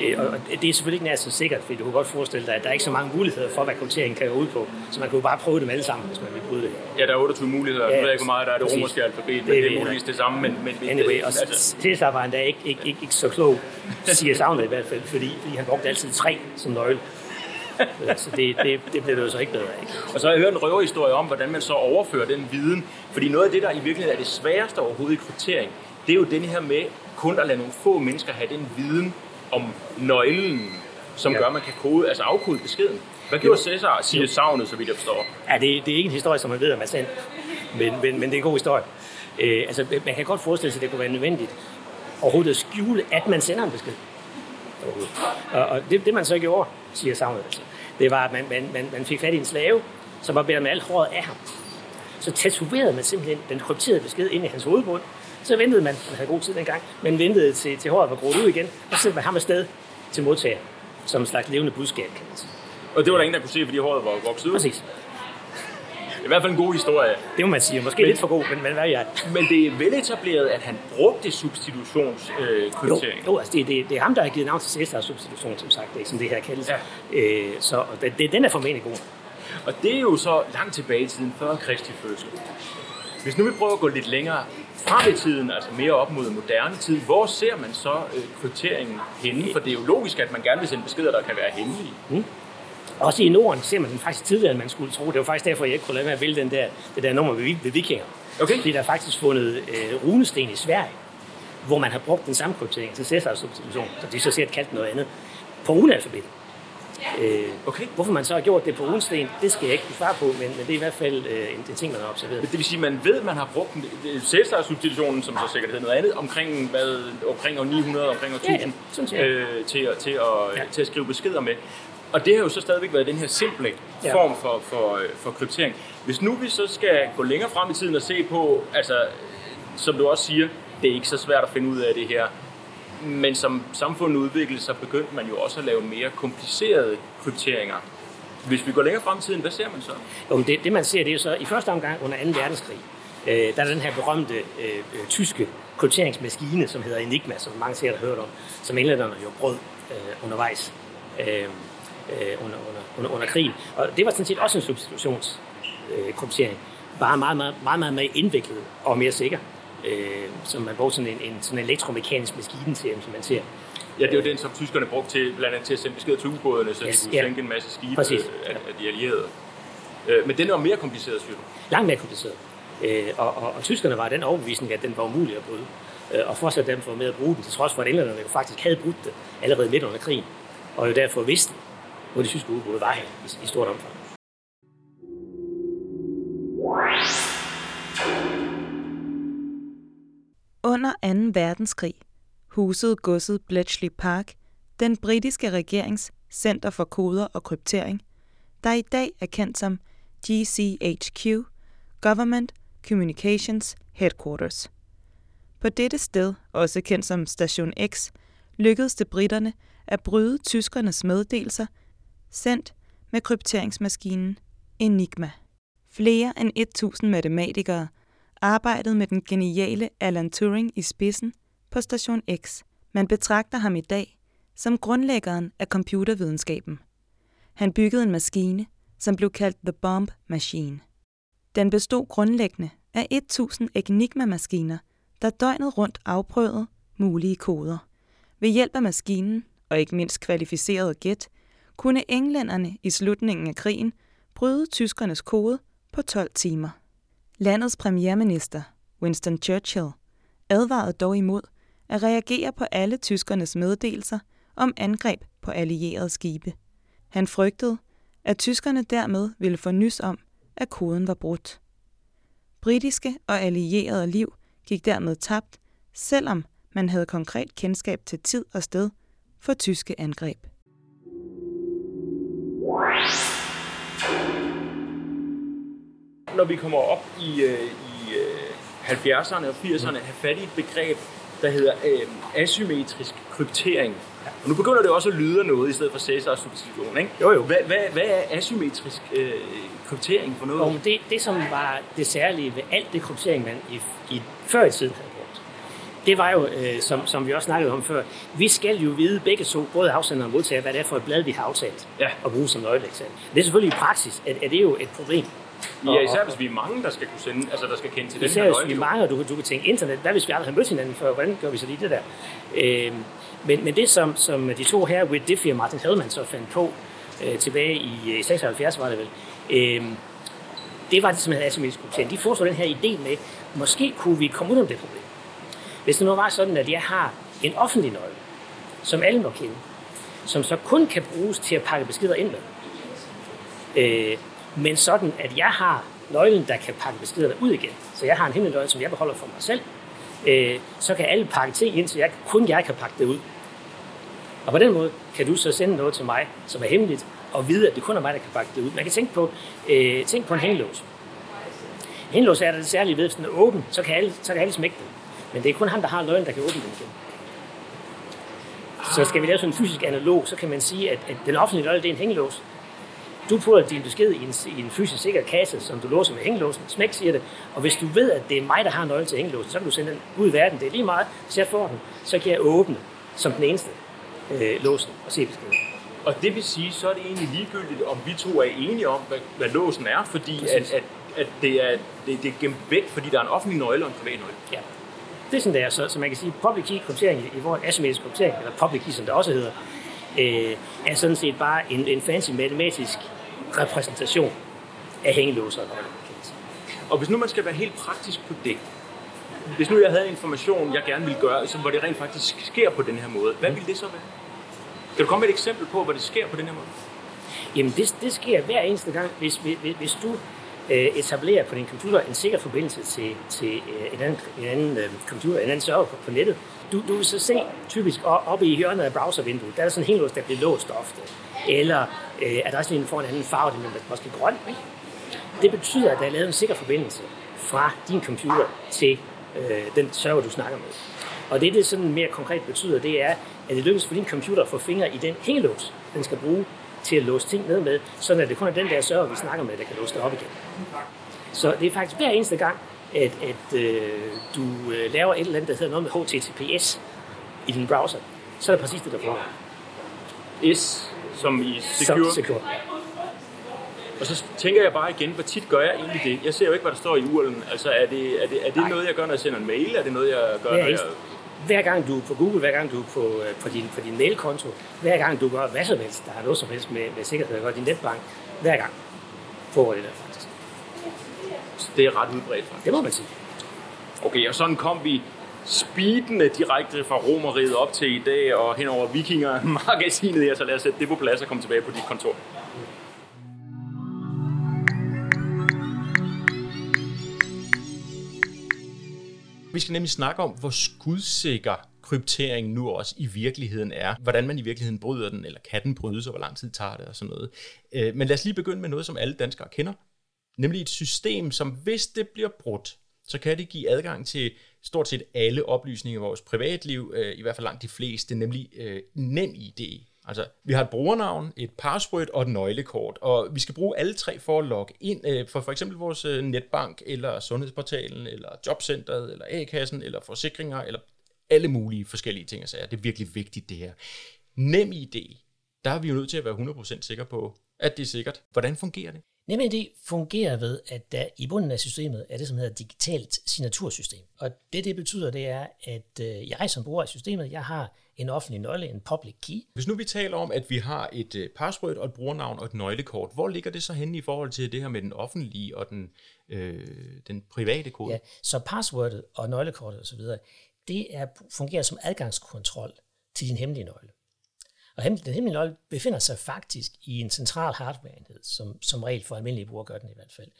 øh, og det er selvfølgelig ikke nær så sikkert, fordi du kan godt forestille dig, at der er ikke så mange muligheder for, hvad kryptering kan gå ud på. Så man kan jo bare prøve dem alle sammen, hvis man vil bryde det. Ja, der er 28 muligheder. Ja, Jeg ved ikke, hvor meget der er det præcis. romerske alfabet, men Det det, er muligvis det samme. Men, men Anyway, og altså, Cæsar var endda ikke, ikke, ikke, ikke så klog, siger savnet i hvert fald, fordi, fordi han brugte altid tre som nøgle. Så det, det, det blev det jo så ikke bedre af. Og så har jeg hørt en røverhistorie om, hvordan man så overfører den viden. Fordi noget af det, der i virkeligheden er det sværeste overhovedet i kryptering, det er jo den her med kun at lade nogle få mennesker have den viden om nøglen, som Ja. gør, at man kan kode, altså afkode beskeden. Hvad gjorde Cæsar, siger savnet, så vidt jeg forstår? Ja, det, det er ikke en historie, som man ved, om er sand, men, men, men det er en god historie. Øh, altså, man kan godt forestille sig, at det kunne være nødvendigt overhovedet at skjule, at man sender en besked. Og, og det, det, man så gjorde, siger savnet altså, det var, at man, man, man, man fik fat i en slave, som var bedre med alt håret af ham. Så tatoverede man simpelthen den krypterede besked ind i hans hovedbund. Så ventede man, man havde god tid dengang, men ventede til, til håret var groet ud igen, og så sendte man ham afsted til modtager, som en slags levende budskab, kan man sige. Og det var der ingen, der kunne se, fordi håret var vokset ud. Præcis. I hvert fald en god historie. Det må man sige. Måske Men- lidt for god, men, men hvad er jeg? Men det er veletableret, at han brugte substitutionskryptering. Øh, Jo, jo altså det, det, det er ham, der har givet navn til Cæsars substitution, som sagt, ikke, som det her kaldes. Ja. Øh, så det, det, den er formentlig god. Og det er jo så langt tilbage i tiden, før Kristi fødsel. Hvis nu vi prøver at gå lidt længere frem i tiden, altså mere op mod moderne tid, hvor ser man så øh, krypteringen henne? For det er jo logisk, at man gerne vil sende beskeder, der kan være hemmelige. Også i Norden ser man den faktisk tidligere, end man skulle tro. Det var faktisk derfor, jeg ikke kunne lade være at vælge den der, det der nummer ved, ved vikinger. Okay. Fordi der er faktisk fundet øh, runesten i Sverige, hvor man har brugt den samme kryptering til Cæsars substitution, som de så set kaldt noget andet, på runealfabetet. Øh, Okay. Hvorfor man så har gjort det på runesten, det skal jeg ikke kunne svare på, men, men det er i hvert fald øh, en, en ting, man har observeret. Men det vil sige, at man ved, at man har brugt Cæsar-substitutionen, som så sikkert hed noget andet, omkring, hvad, omkring år 900, omkring år Ja, 1000, ja, set. øh, til, at, til, at, Ja. til at skrive beskeder med. Og det har jo så stadigvæk været den her simple form for, for, øh, for kryptering. Hvis nu vi så skal gå længere frem i tiden og se på, altså, som du også siger, det er ikke så svært at finde ud af det her, men som samfundet udviklede sig, begyndte man jo også at lave mere komplicerede krypteringer. Hvis vi går længere frem i tiden, hvad ser man så? Jo, det, det man ser, det er så i første omgang under 2. verdenskrig. Øh, der er den her berømte øh, øh, tyske krypteringsmaskine, som hedder Enigma, som mange sikkert har hørt om, som englænderne jo brød øh, undervejs øh, øh, under, under, under, under krigen. Og det var sådan set også en substitutionskryptering. Øh, bare meget, meget, meget, meget mere indviklet og mere sikker. Øh, som man brugte sådan en, en sådan en elektromekanisk maskine til, som man ser. Ja, det er jo den, som tyskerne brugte til, blandt andet til at sende beskeder til ubådene, så Yes, de kunne ja. sænke en masse skibe Præcis. øh, af, af de allierede. Øh, Men den jo mere kompliceret, siger du. langt mere kompliceret. Øh, og, og, og tyskerne var den overbevisning, at den var umulig at bryde. Øh, og fortsat dem for med at bruge den, til trods for, at englænderne jo faktisk havde brudt det allerede midt under krigen. Og jo derfor vidste, hvor det tyske ubåde var her i, i stort omfang. Under 2. verdenskrig husede godset Bletchley Park den britiske regerings Center for Koder og Kryptering, der i dag er kendt som GCHQ, Government Communications Headquarters. På dette sted, også kendt som Station X, lykkedes det britterne at bryde tyskernes meddelelser, sendt med krypteringsmaskinen Enigma. Flere end 1000 matematikere arbejdede med den geniale Alan Turing i spidsen på Station X. Man betragter ham i dag som grundlæggeren af computervidenskaben. Han byggede en maskine, som blev kaldt The Bomb Machine. Den bestod grundlæggende af 1000 Enigma-maskiner, der døgnet rundt afprøvede mulige koder. Ved hjælp af maskinen, og ikke mindst kvalificeret gæt, kunne englænderne i slutningen af krigen bryde tyskernes kode på 12 timer. Landets premierminister, Winston Churchill, advarede dog imod at reagere på alle tyskernes meddelelser om angreb på allierede skibe. Han frygtede, at tyskerne dermed ville få nys om, at koden var brudt. Britiske og allierede liv gik dermed tabt, selvom man havde konkret kendskab til tid og sted for tyske angreb. Når vi kommer op i, øh, i øh, 70'erne og 80'erne, have fat i et begreb, der hedder øh, asymmetrisk kryptering. Og nu begynder det også at lyde af noget i stedet for Cæsars substitution, ikke? Jo, jo. Hvad, hvad, hvad er asymmetrisk øh, kryptering for noget? Og det, det, som var det særlige ved alt det kryptering, man i, i før i tiden det var jo, øh, som, som vi også snakkede om før, vi skal jo vide begge to, både afsender og modtager, hvad det er for et blad, vi har aftalt Ja. at bruge som nøgleeksamen. Det er selvfølgelig i praksis, at, at det er jo et problem. Ja, især hvis vi er mange, der skal kunne sende, altså der skal kende til den Især her hvis vi er mange, og du, du kan tænke internet, hvad hvis vi aldrig har mødt hinanden før, hvordan gør vi så lige det der? Øhm, men, men det, som, som de to her, Whit Diffie og Martin Hellman, så fandt på øh, tilbage i øh, 76, var det vel, øhm, det var det, som hedder asymmetrisk kryptering. De foreslog den her idé med, måske kunne vi komme ud af det problem. Hvis det nu var sådan, at jeg har en offentlig nøgle, som alle må kende, som så kun kan bruges til at pakke beskeder ind med, øh, men sådan, at jeg har nøglen, der kan pakke beskederne ud igen. Så jeg har en hemmelig nøgle, som jeg beholder for mig selv. Øh, så kan alle pakke ting ind, så jeg, kun jeg kan pakke det ud. Og på den måde kan du så sende noget til mig, som er hemmeligt, og vide, at det kun er mig, der kan pakke det ud. Man kan tænke på, øh, tænk på en hængelås. En hængelås er der det særlige ved, hvis den er åben, så kan alle, så kan alle smække den. Men det er kun ham, der har nøglen, der kan åbne den igen. Så skal vi lave sådan en fysisk analog, så kan man sige, at, at den offentlige nøgle, det er en hængelås. Du putter din besked i en, i en fysisk sikker kasse, som du låser med hængelåsen. Smæk siger det. Og hvis du ved, at det er mig, der har nøglen til hængelåsen, så kan du sende den ud i verden. Det er lige meget. Hvis jeg får den, så kan jeg åbne som den eneste øh, låsen og se beskeden. Og det vil sige, så er det egentlig ligegyldigt, om vi to er enige om, hvad, hvad låsen er, fordi Præcis. at, at, at det, er, det, det er gemt væk, fordi der er en offentlig nøgle og en privat nøgle. Ja. Det er sådan, det er. Så, så man kan sige, public key kryptering i, vores asymmetrisk kryptering, eller public key, som det også hedder, øh, er sådan set bare en, en fancy matematisk repræsentation af hængelåser og hvis nu man skal være helt praktisk på det, hvis nu jeg havde en information, jeg gerne ville gøre, så hvor det rent faktisk sker på den her måde, hvad ville det så være? Kan du komme med et eksempel på, hvor det sker på den her måde? Jamen, det, det sker hver eneste gang, hvis, hvis, hvis du øh, etablere på din computer en sikker forbindelse til, til øh, en anden, en anden øh, computer, en anden server på, på nettet. Du, du vil så se typisk oppe i hjørnet af browservinduet, der er sådan en hængelås, der bliver låst ofte. Eller øh, adressen får en anden farve, den er måske grøn. Ikke? Det betyder, at der er lavet en sikker forbindelse fra din computer til øh, den server, du snakker med. Og det, det sådan mere konkret betyder, det er, at det lykkes for din computer at få fingre i den hængelås, den skal bruge til at låse ting ned med, sådan at det kun er den der server, vi snakker med, der kan låse det op igen. Så det er faktisk hver eneste gang, at, at øh, du øh, laver et eller andet, der hedder noget med HTTPS i din browser, så er det præcis det, der foregår. S, som i secure. Så, secure. Og så tænker jeg bare igen, hvor tit gør jeg egentlig det? Jeg ser jo ikke, hvad der står i URL'en. Altså, er det, er det, er det Nej. noget, jeg gør, når jeg sender en mail? Er det noget, jeg gør, når jeg... hver gang du er på Google, hver gang du er på, øh, på, din, på din mailkonto, hver gang du gør hvad som helst, der har noget som helst med, med sikkerhed at gøre, din netbank, hver gang foregår det der faktisk. Det er ret udbredt, faktisk. Det må man sige. Okay, og sådan kom vi speedende direkte fra Romeriet op til i dag, og hen over Vikinger-magasinet her, så lad os sætte det på plads og komme tilbage på dit kontor. Vi skal nemlig snakke om, hvor skudsikker kryptering nu også i virkeligheden er. Hvordan man i virkeligheden bryder den, eller kan den brydes, og hvor lang tid tager det og sådan noget. Øh, Men lad os lige begynde med noget, som alle danskere kender. Nemlig et system, som hvis det bliver brudt, så kan det give adgang til stort set alle oplysninger i vores privatliv, øh, i hvert fald langt de fleste, nemlig øh, NemID. Altså, vi har et brugernavn, et password og et nøglekort, og vi skal bruge alle tre for at logge ind øh, for for eksempel vores øh, netbank, eller sundhedsportalen, eller jobcentret, eller A-kassen, eller forsikringer, eller alle mulige forskellige ting og sager. Det er virkelig vigtigt, det her. NemID, der er vi jo nødt til at være 100% sikre på, at det er sikkert. Hvordan fungerer det? NemID fungerer ved, at der i bunden af systemet er det, som hedder digitalt signatursystem. Og det, det betyder, det er, at øh, jeg som bruger af systemet, jeg har en offentlig nøgle, en public key. Hvis nu vi taler om, at vi har et øh, password og et brugernavn og et nøglekort, hvor ligger det så henne i forhold til det her med den offentlige og den, øh, den private kode? Ja, så passwordet og nøglekortet osv., det er, fungerer som adgangskontrol til din hemmelige nøgle. Og den hemmelige nøgle befinder sig faktisk i en central hardwareenhed, som, som regel for almindelige brugere gør den i hvert fald.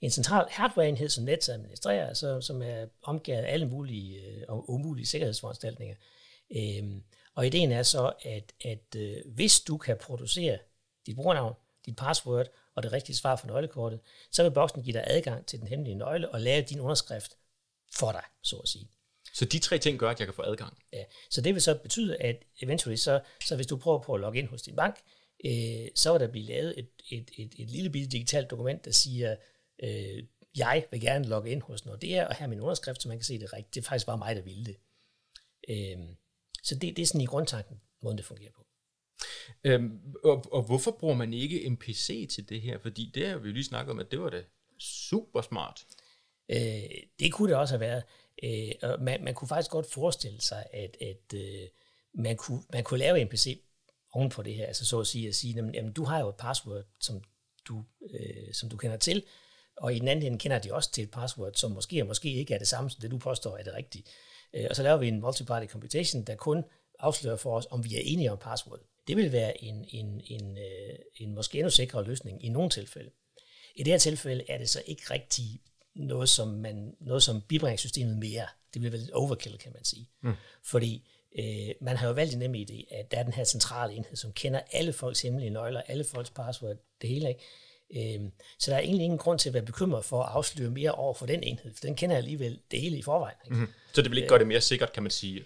En central hardwareenhed, som Nets administrerer, altså, som er omgivet af alle mulige øh, og umulige sikkerhedsforanstaltninger. Øhm, og ideen er så, at, at øh, hvis du kan producere dit brugernavn, dit password og det rigtige svar for nøglekortet, så vil boksen give dig adgang til den hemmelige nøgle og lave din underskrift for dig, så at sige. Så de tre ting gør, at jeg kan få adgang? Ja. Så det vil så betyde, at eventuelt så, så hvis du prøver på at logge ind hos din bank, øh, så vil der blive lavet et, et, et, et lille bitte digitalt dokument, der siger, øh, jeg vil gerne logge ind hos Nordea, og her er min underskrift, så man kan se det rigtigt. Det er faktisk bare mig, der vil det. Øh, så det, det er sådan i grundtanken, måden det fungerer på. Øhm, og, og hvorfor bruger man ikke en PC til det her? Fordi det har vi jo lige snakket om, at det var da super smart. Øh, det kunne det også have været. Øh, og man, man kunne faktisk godt forestille sig, at, at øh, man, kunne, man kunne lave en PC oven på det her, altså så at sige, at sige jamen, jamen, du har jo et password, som du, øh, som du kender til, og i den anden ende kender de også til et password, som måske og måske ikke er det samme, som det du påstår er det rigtige. Øh, og så laver vi en multi-party computation, der kun afslører for os, om vi er enige om passwordet. Det vil være en, en, en, en, en måske endnu sikrere løsning i nogle tilfælde. I det her tilfælde er det så ikke rigtig noget, som, man, noget, som bibringer systemet mere. Det bliver et overkill, kan man sige. Mm. Fordi øh, man har jo valgt en nem idé, at der er den her centrale enhed, som kender alle folks hemmelige nøgler, alle folks password, det hele. Ikke? Øh, så der er egentlig ingen grund til at være bekymret for at afsløre mere over for den enhed, for den kender alligevel det hele i forvejen. Ikke? Mm. Så det vil ikke gøre det mere sikkert, kan man sige?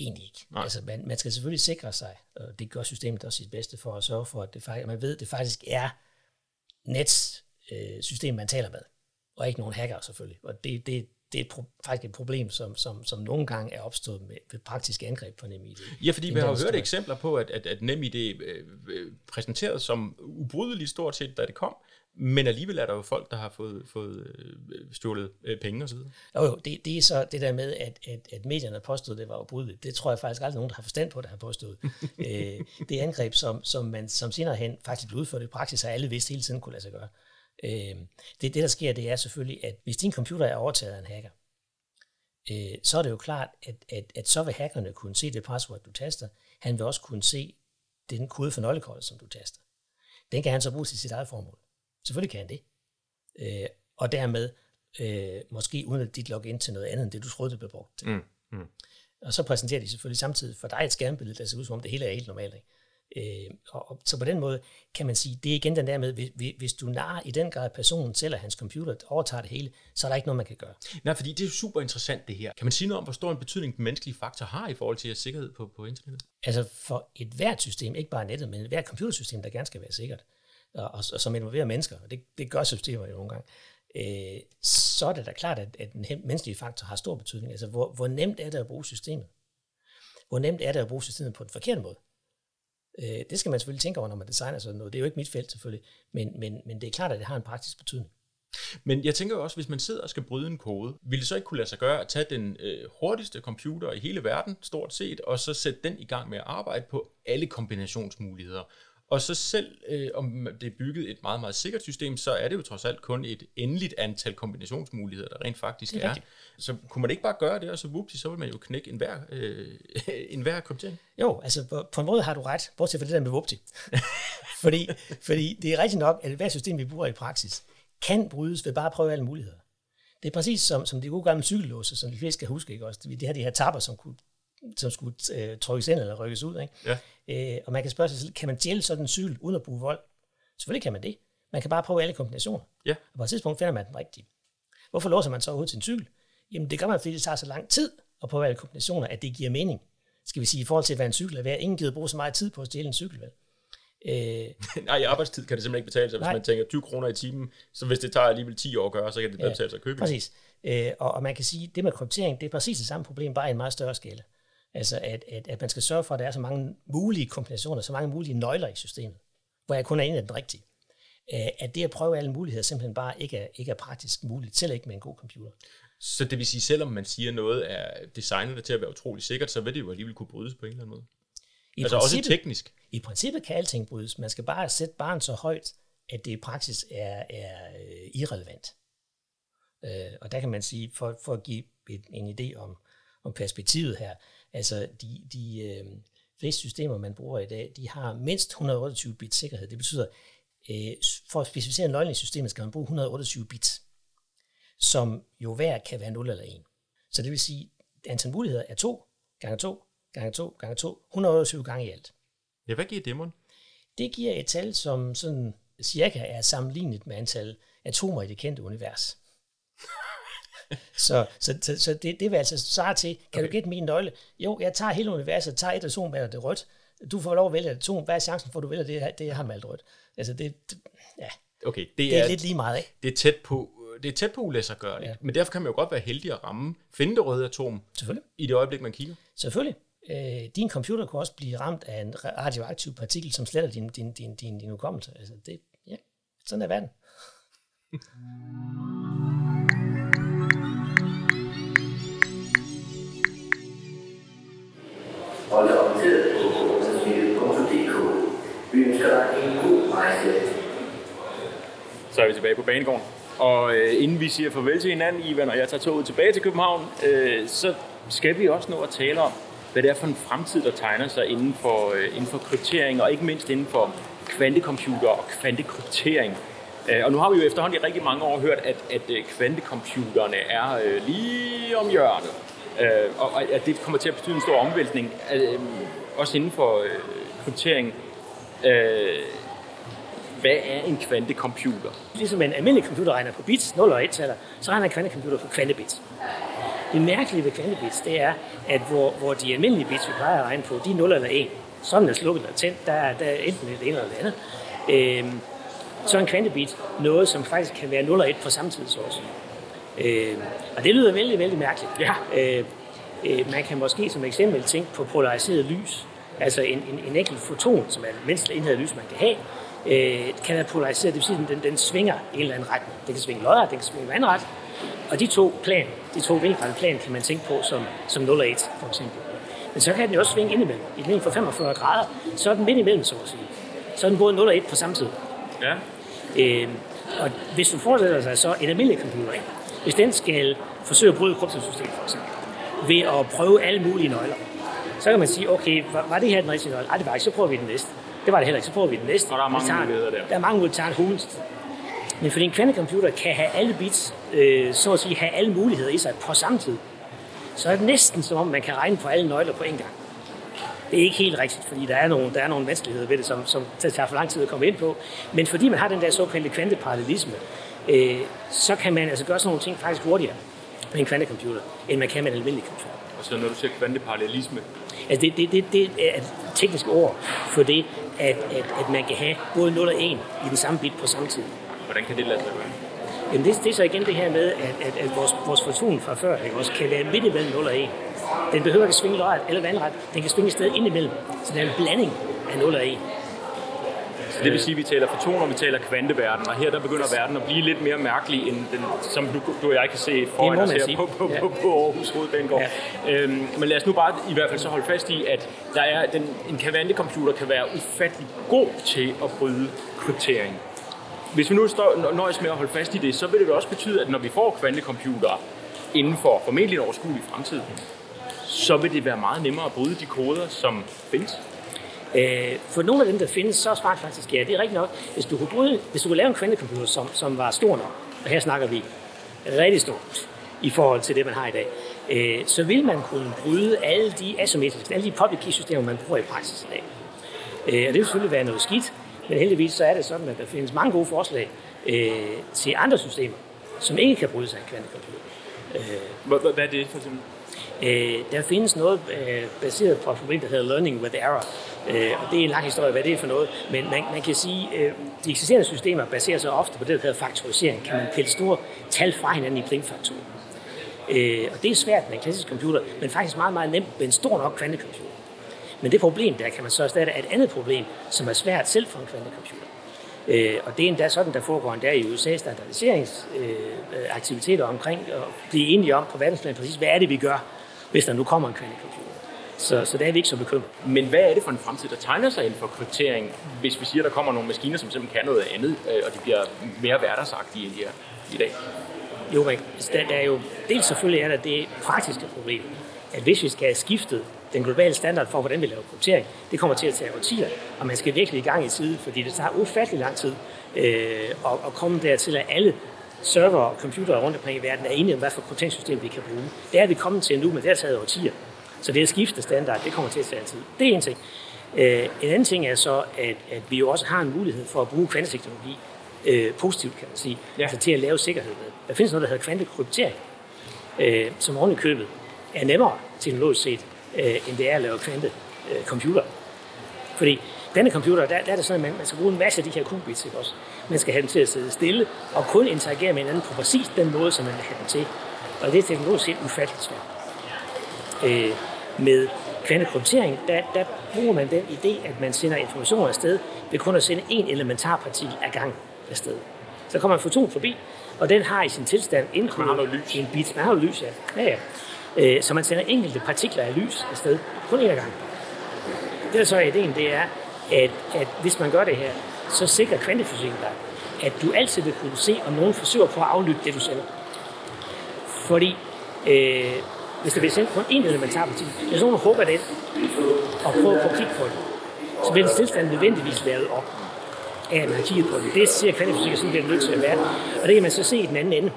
Egentlig ikke. Nej. Altså, man, man skal selvfølgelig sikre sig, og det gør systemet også sit bedste for at sørge for, at det faktisk, man ved, at det faktisk er Nets øh, system, man taler med, og ikke nogen hacker selvfølgelig. Og det, det, det er et pro- faktisk et problem, som, som, som nogle gange er opstået med, ved praktiske angreb på NemID. Ja, fordi vi har hørt eksempler på, at, at, at NemID øh, øh, præsenteret som ubrydeligt stort set, da det kom, men alligevel er der jo folk, der har fået, fået øh, stjålet øh, penge osv. Jo, jo, det, det er så det der med, at, at, at medierne påstod, at det var ubrydeligt. Det tror jeg faktisk aldrig nogen, der har forstand på, der har påstået. [LAUGHS] øh, det angreb, som, som man som senere hen faktisk blev udført i praksis, har alle vidst hele tiden kunne lade sig gøre. Øh, det, det, der sker, det er selvfølgelig, at hvis din computer er overtaget af en hacker, øh, så er det jo klart, at, at, at så vil hackerne kunne se det password, du taster. Han vil også kunne se den kode for nøglekortet, som du taster. Den kan han så bruge til sit eget formål. Selvfølgelig kan han det. Øh, og dermed øh, måske uden at dit login til noget andet, end det du troede, det blev brugt til. Mm. Mm. Og så præsenterer de selvfølgelig samtidig for dig et skærmbillede, der ser ud som om det hele er helt normalt. Ikke? Øh, og, og, så på den måde kan man sige, det er igen den der med, hvis, hvis du nar i den grad personen selv og hans computer overtager det hele, så er der ikke noget, man kan gøre. Nej, fordi det er super interessant det her. Kan man sige noget om, hvor stor en betydning den menneskelige faktor har i forhold til sikkerhed på, på internettet? Altså for et hvert system, ikke bare nettet, men et hvert computersystem, der gerne skal være sikkert, og, og, og som involverer mennesker, og det, det gør systemer jo nogle gange, øh, så er det da klart, at, at den menneskelige faktor har stor betydning. Altså hvor, hvor nemt er det at bruge systemet? Hvor nemt er det at bruge systemet på den forkerte måde? Øh, det skal man selvfølgelig tænke over, når man designer sådan noget. Det er jo ikke mit felt selvfølgelig, men, men, men det er klart, at det har en praktisk betydning. Men jeg tænker jo også, hvis man sidder og skal bryde en kode, ville det så ikke kunne lade sig gøre at tage den øh, hurtigste computer i hele verden, stort set, og så sætte den i gang med at arbejde på alle kombinationsmuligheder. Og så selv øh, om det er bygget et meget, meget sikkert system, så er det jo trods alt kun et endeligt antal kombinationsmuligheder, der rent faktisk er. er. Så kunne man ikke bare gøre det, og så whoopty, så vil man jo knække enhver, øh, [LAUGHS] enhver kryptering? Jo, altså på, på en måde har du ret, bortset fra det der med whoopty. [LAUGHS] fordi, fordi det er rigtigt nok, at hvert system, vi bruger i praksis, kan brydes ved bare at prøve alle muligheder. Det er præcis som, som de gode gamle cykellåse, som de fleste skal huske. Ikke? Også, de har de her tapper, som kunne som skulle øh, trykkes ind eller rykkes ud. Ikke? Ja. Øh, og man kan spørge sig selv, kan man stjæle sådan en cykel uden at bruge vold? Selvfølgelig kan man det. Man kan bare prøve alle kombinationer. Ja. Og på et tidspunkt finder man den rigtige. Hvorfor låser man så ud til en cykel? Jamen det gør man, fordi det tager så lang tid at prøve alle kombinationer, at det giver mening. Skal vi sige, i forhold til, hvad en cykel er værd. Ingen gider bruge så meget tid på at stjæle en cykel, vel? Øh, [LAUGHS] Nej, i arbejdstid kan det simpelthen ikke betale sig. Hvis nej. man tænker 20 kroner i timen, så hvis det tager alligevel 10 år at gøre, så kan det ja, betale sig at købe. Præcis. Øh, og, og man kan sige, at det med kryptering, det er præcis det samme problem, bare i en meget større skala. Altså, at, at, at man skal sørge for, at der er så mange mulige kombinationer, så mange mulige nøgler i systemet, hvor jeg kun er en af den rigtige. At det at prøve alle muligheder simpelthen bare ikke er, ikke er praktisk muligt, selv ikke med en god computer. Så det vil sige, selvom man siger noget er designet til at være utrolig sikkert, så vil det jo alligevel kunne brydes på en eller anden måde? I altså også teknisk? I princippet kan alting brydes. Man skal bare sætte barn så højt, at det i praksis er, er uh, irrelevant. Uh, og der kan man sige, for, for at give et, en idé om, om perspektivet her, Altså, de, de øh, fleste systemer, man bruger i dag, de har mindst 128 bit sikkerhed. Det betyder, øh, for at specificere i systemet, skal man bruge 128 bits, som jo hver kan være 0 eller 1. Så det vil sige, at antal muligheder er 2 gange 2 gange 2 gange 2, 128 gange i alt. Ja, hvad giver det, Det giver et tal, som sådan cirka er sammenlignet med antal atomer i det kendte univers. [LAUGHS] så så, så, så det, det vil altså svare til, kan okay. du gætte min nøgle? Jo, jeg tager hele universet, tager et atom, det rødt. Du får lov at vælge et atom. Hvad er chancen for, at du vælger det, det jeg har malet rødt? Altså, det, det ja. Okay, det, det er, er lidt lige meget, ikke? Det er tæt på, det er tæt på ulæsser gøre det. Ja. Men derfor kan man jo godt være heldig at ramme, finde det røde atom Selvfølgelig. i det øjeblik, man kigger. Selvfølgelig. Øh, din computer kan også blive ramt af en radioaktiv partikel, som sletter din, din, din, din, din hukommelse. Altså, det, ja, sådan er verden. [LAUGHS] Så er vi tilbage på banegården. Og øh, inden vi siger farvel til hinanden, Ivan, og jeg tager toget tilbage til København, øh, så skal vi også nå at tale om, hvad det er for en fremtid, der tegner sig inden for, øh, inden for kryptering, og ikke mindst inden for kvantecomputer og kvantekryptering. Øh, og nu har vi jo efterhånden i rigtig mange år hørt, at, at øh, kvantecomputerne er øh, lige om hjørnet. Øh, og at det kommer til at betyde en stor omvæltning, øh, også inden for øh, kryptering. Øh, hvad er en kvantecomputer? Ligesom en almindelig computer regner på bits, 0 og 1 taler, så regner en kvantecomputer på kvantebits. Det mærkelige ved kvantebits, det er, at hvor, hvor de almindelige bits, vi plejer at regne på, de er 0 eller 1. Sådan er slukket eller tændt, der, er, der er enten det ene eller det andet. Øhm, så er en kvantebit noget, som faktisk kan være 0 og 1 på samme tid. Så også. Øhm, og det lyder vældig, vældig mærkeligt. Ja. Øh, øh, man kan måske som eksempel tænke på polariseret lys. Altså en, en, en enkelt foton, som er den mindste enhed af lys, man kan have, øh, kan være polariseret. Det vil sige, at den, den svinger i en eller anden retning. Den kan svinge lodret, den kan svinge vandret. Og de to plan, de to vinkelrette plan, kan man tænke på som, som 0 og 1, for eksempel. Men så kan den jo også svinge indimellem. I den for 45 grader, så er den midt imellem, så at sige. Så er den både 0 og 1 på samme tid. Ja. Øh, og hvis du forestiller sig så en almindelig computer, ikke? hvis den skal forsøge at bryde kryptosystemet for eksempel, ved at prøve alle mulige nøgler, så kan man sige, okay, var, var det her den rigtige nøgle? Nej, det var ikke, så prøver vi den næste. Det var det heller ikke, så prøver vi den næste. Og der er mange tager, muligheder der. Der er mange muligheder, der tager Men fordi en kvantecomputer kan have alle bits, øh, så at sige, have alle muligheder i sig på samme tid, så er det næsten som om, man kan regne på alle nøgler på en gang. Det er ikke helt rigtigt, fordi der er nogle, der er nogle vanskeligheder ved det, som, som tager for lang tid at komme ind på. Men fordi man har den der såkaldte kvanteparallelisme, øh, så kan man altså gøre sådan nogle ting faktisk hurtigere med en kvantecomputer, end man kan med en almindelig computer. Og så når du siger kvanteparallelisme? Altså det, det, det, det er et teknisk ord for det, at, at, at man kan have både 0 og 1 i den samme bit på samme tid. Hvordan kan det lade sig gøre? Jamen det, det er så igen det her med, at, at, at vores, vores foton fra før ikke, også kan være midt imellem 0 og 1. Den behøver ikke svinge lodret eller vandret. Den kan svinge et sted ind imellem. Så det er en blanding af 0 og 1. Så det vil sige, at vi taler fotoner, vi taler kvanteverden, og her der begynder verden at blive lidt mere mærkelig, end den, som du, du og jeg kan se foran os her på, på, på, på Aarhus Hovedbanegård. Ja. Øhm, men lad os nu bare i hvert fald så holde fast i, at der er den, en kvantecomputer kan være ufattelig god til at bryde kryptering. Hvis vi nu står, nøjes med at holde fast i det, så vil det også betyde, at når vi får kvantecomputere inden for formentlig en overskuelig fremtid, så vil det være meget nemmere at bryde de koder, som findes. Øh, for nogle af dem, der findes, så er svaret faktisk ja. Det er rigtigt nok. Hvis du kunne, bryde, hvis du kunne lave en kvantecomputer, som, som var stor nok, og her snakker vi rigtig stor i forhold til det, man har i dag, øh, så vil man kunne bryde alle de asymmetriske, alle de public key systemer, man bruger i praksis i dag. Øh, og det vil selvfølgelig være noget skidt, men heldigvis så er det sådan, at der findes mange gode forslag øh, til andre systemer, som ikke kan bryde sig en kvantecomputer. Øh, Hvad er det for eksempel? Øh, der findes noget øh, baseret på et problem, der hedder learning with error. Øh, og det er en lang historie, hvad det er for noget. Men man, man kan sige, at øh, de eksisterende systemer baserer sig ofte på det, der hedder faktorisering. Kan man pille store tal fra hinanden i primfaktorer. Øh, og det er svært med en klassisk computer, men faktisk meget, meget nemt med en stor nok kvantecomputer. Men det problem der kan man så erstatte af et andet problem, som er svært selv for en kvantecomputer. Øh, og det er endda sådan, der foregår endda i USA standardiseringsaktiviteter øh, omkring at blive enige om på verdensplan præcis, hvad er det, vi gør, hvis der nu kommer en kvantecomputer. Så, så der er vi ikke så bekymret. Men hvad er det for en fremtid, der tegner sig inden for kryptering, hvis vi siger, at der kommer nogle maskiner, som simpelthen kan noget andet, øh, og de bliver mere hverdagsagtige, end de er i dag? Jo, men der, der er jo dels selvfølgelig er der det praktiske problem, at hvis vi skal have skiftet den globale standard for, hvordan vi laver kryptering, det kommer til at tage årtier, og man skal virkelig i gang i tide, fordi det tager ufattelig lang tid øh, at, at komme dertil, at alle server og computere rundt omkring i verden er enige om, hvad for krypteringssystem vi kan bruge. Det er vi kommet til nu, men det har taget årtier. Så det at skifte standard, det kommer til at tage tid. Det er en ting. Øh, en anden ting er så, at, at vi jo også har en mulighed for at bruge kvanteteknologi øh, positivt, kan man sige, ja. altså til at lave sikkerhed med. Der findes noget, der hedder kvantekryptering. øh, som oven i købet er nemmere teknologisk set, øh, end det er at lave kvante øh, computer. Fordi denne computer, der, der er det sådan, at man, man skal bruge en masse af de her qubits, ikke også? Man skal have dem til at sidde stille, og kun interagere med hinanden på præcis den måde, som man vil have dem til. Og det er teknologisk set ufatteligt svært. Øh, med kvantekryptering, der, der bruger man den idé, at man sender informationer afsted ved kun at sende en elementarpartikel ad gang afsted. Så kommer en foton forbi, og den har i sin tilstand indkodet en bit. Man har jo lys, ja. ja, ja. Øh, så man sender enkelte partikler af lys afsted, kun én ad gang. Det der så er ideen, det er, at, at hvis man gør det her, så sikrer kvantefysikken dig, at du altid vil kunne se, om nogen forsøger på at aflytte det, du sender. Fordi øh, hvis der bliver sendt kun én elementarpartikel, hvis nogen hugger den og prøver at at kig på den, så bliver den tilstand nødvendigvis lavet op af, at man har kigget på den. Det siger kvantefysik, sådan bliver nødt til at være. Og det kan man så se i den anden ende.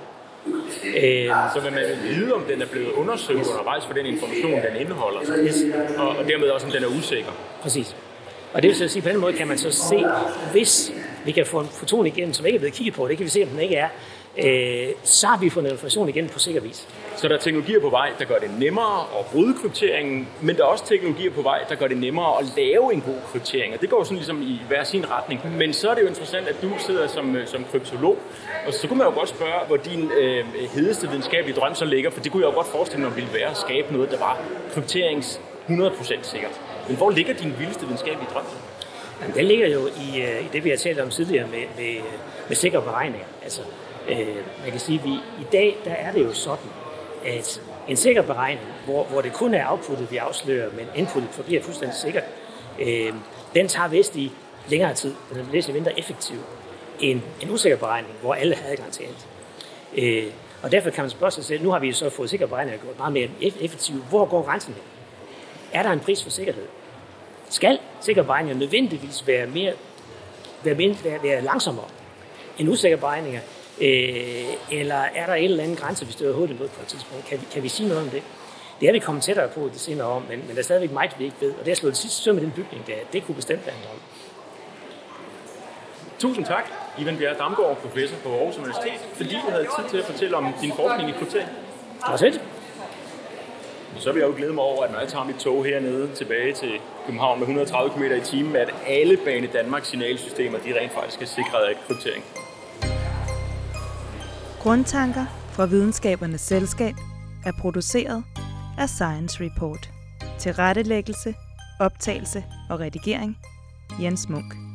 Øh, så vil man vide, om den er blevet undersøgt yes. undervejs for den information, den indeholder, yes. og, og dermed også, om den er usikker. Præcis. Og det vil så sige, på den måde kan man så se, hvis vi kan få en foton igen, som ikke er blevet kigget på, det kan vi se, om den ikke er, øh, så har vi fundet en information igen på sikker vis. Så der er teknologier på vej, der gør det nemmere at bryde krypteringen, men der er også teknologier på vej, der gør det nemmere at lave en god kryptering. Og det går sådan ligesom i hver sin retning. Men så er det jo interessant, at du sidder som, øh, som kryptolog, og så kunne man jo godt spørge, hvor din øh, hedeste videnskabelige drøm så ligger, for det kunne jeg jo godt forestille mig ville være at skabe noget, der var krypterings 100% sikkert. Men hvor ligger din vildeste videnskabelige drøm? Jamen, den ligger jo i, øh, i det, vi har talt om tidligere med, med, øh, med sikre beregninger. Altså, øh, man kan sige, at vi, i dag der er det jo sådan, at en sikker beregning, hvor, hvor det kun er outputtet, vi afslører, men inputtet forbliver fuldstændig sikkert, øh, den tager vist i længere tid. Den er lidt mindre effektiv end en usikker beregning, hvor alle har adgang til alt. Øh, og derfor kan man spørge sig selv, nu har vi så fået sikker beregninger gjort meget mere effektive. Hvor går grænsen hen? Er der en pris for sikkerhed? Skal sikker beregninger nødvendigvis være, mere, være, mindre, være, være langsommere end usikre beregninger? Øh, eller er der en eller anden grænse, vi støder hovedet imod på et tidspunkt? Kan vi, kan vi sige noget om det? Det er vi kommet tættere på det senere om, men, men der er stadigvæk meget, vi ikke ved. Og det har slået det sidste søm med den bygning, der, det kunne bestemt være en drøm. Tusind tak, Ivan Bjerre Damgaard, professor på Aarhus Universitet, fordi du havde tid til at fortælle om din forskning i kryptering. Det var sødt. Så vil jeg jo glæde mig over, at når jeg tager mit tog hernede tilbage til København med 130 km i timen, at alle Bane Danmarks signalsystemer de rent faktisk er sikret af kryptering. Grundtanker fra Videnskabernes Selskab er produceret af Science Report. Til rettelæggelse, optagelse og redigering Jens Munk.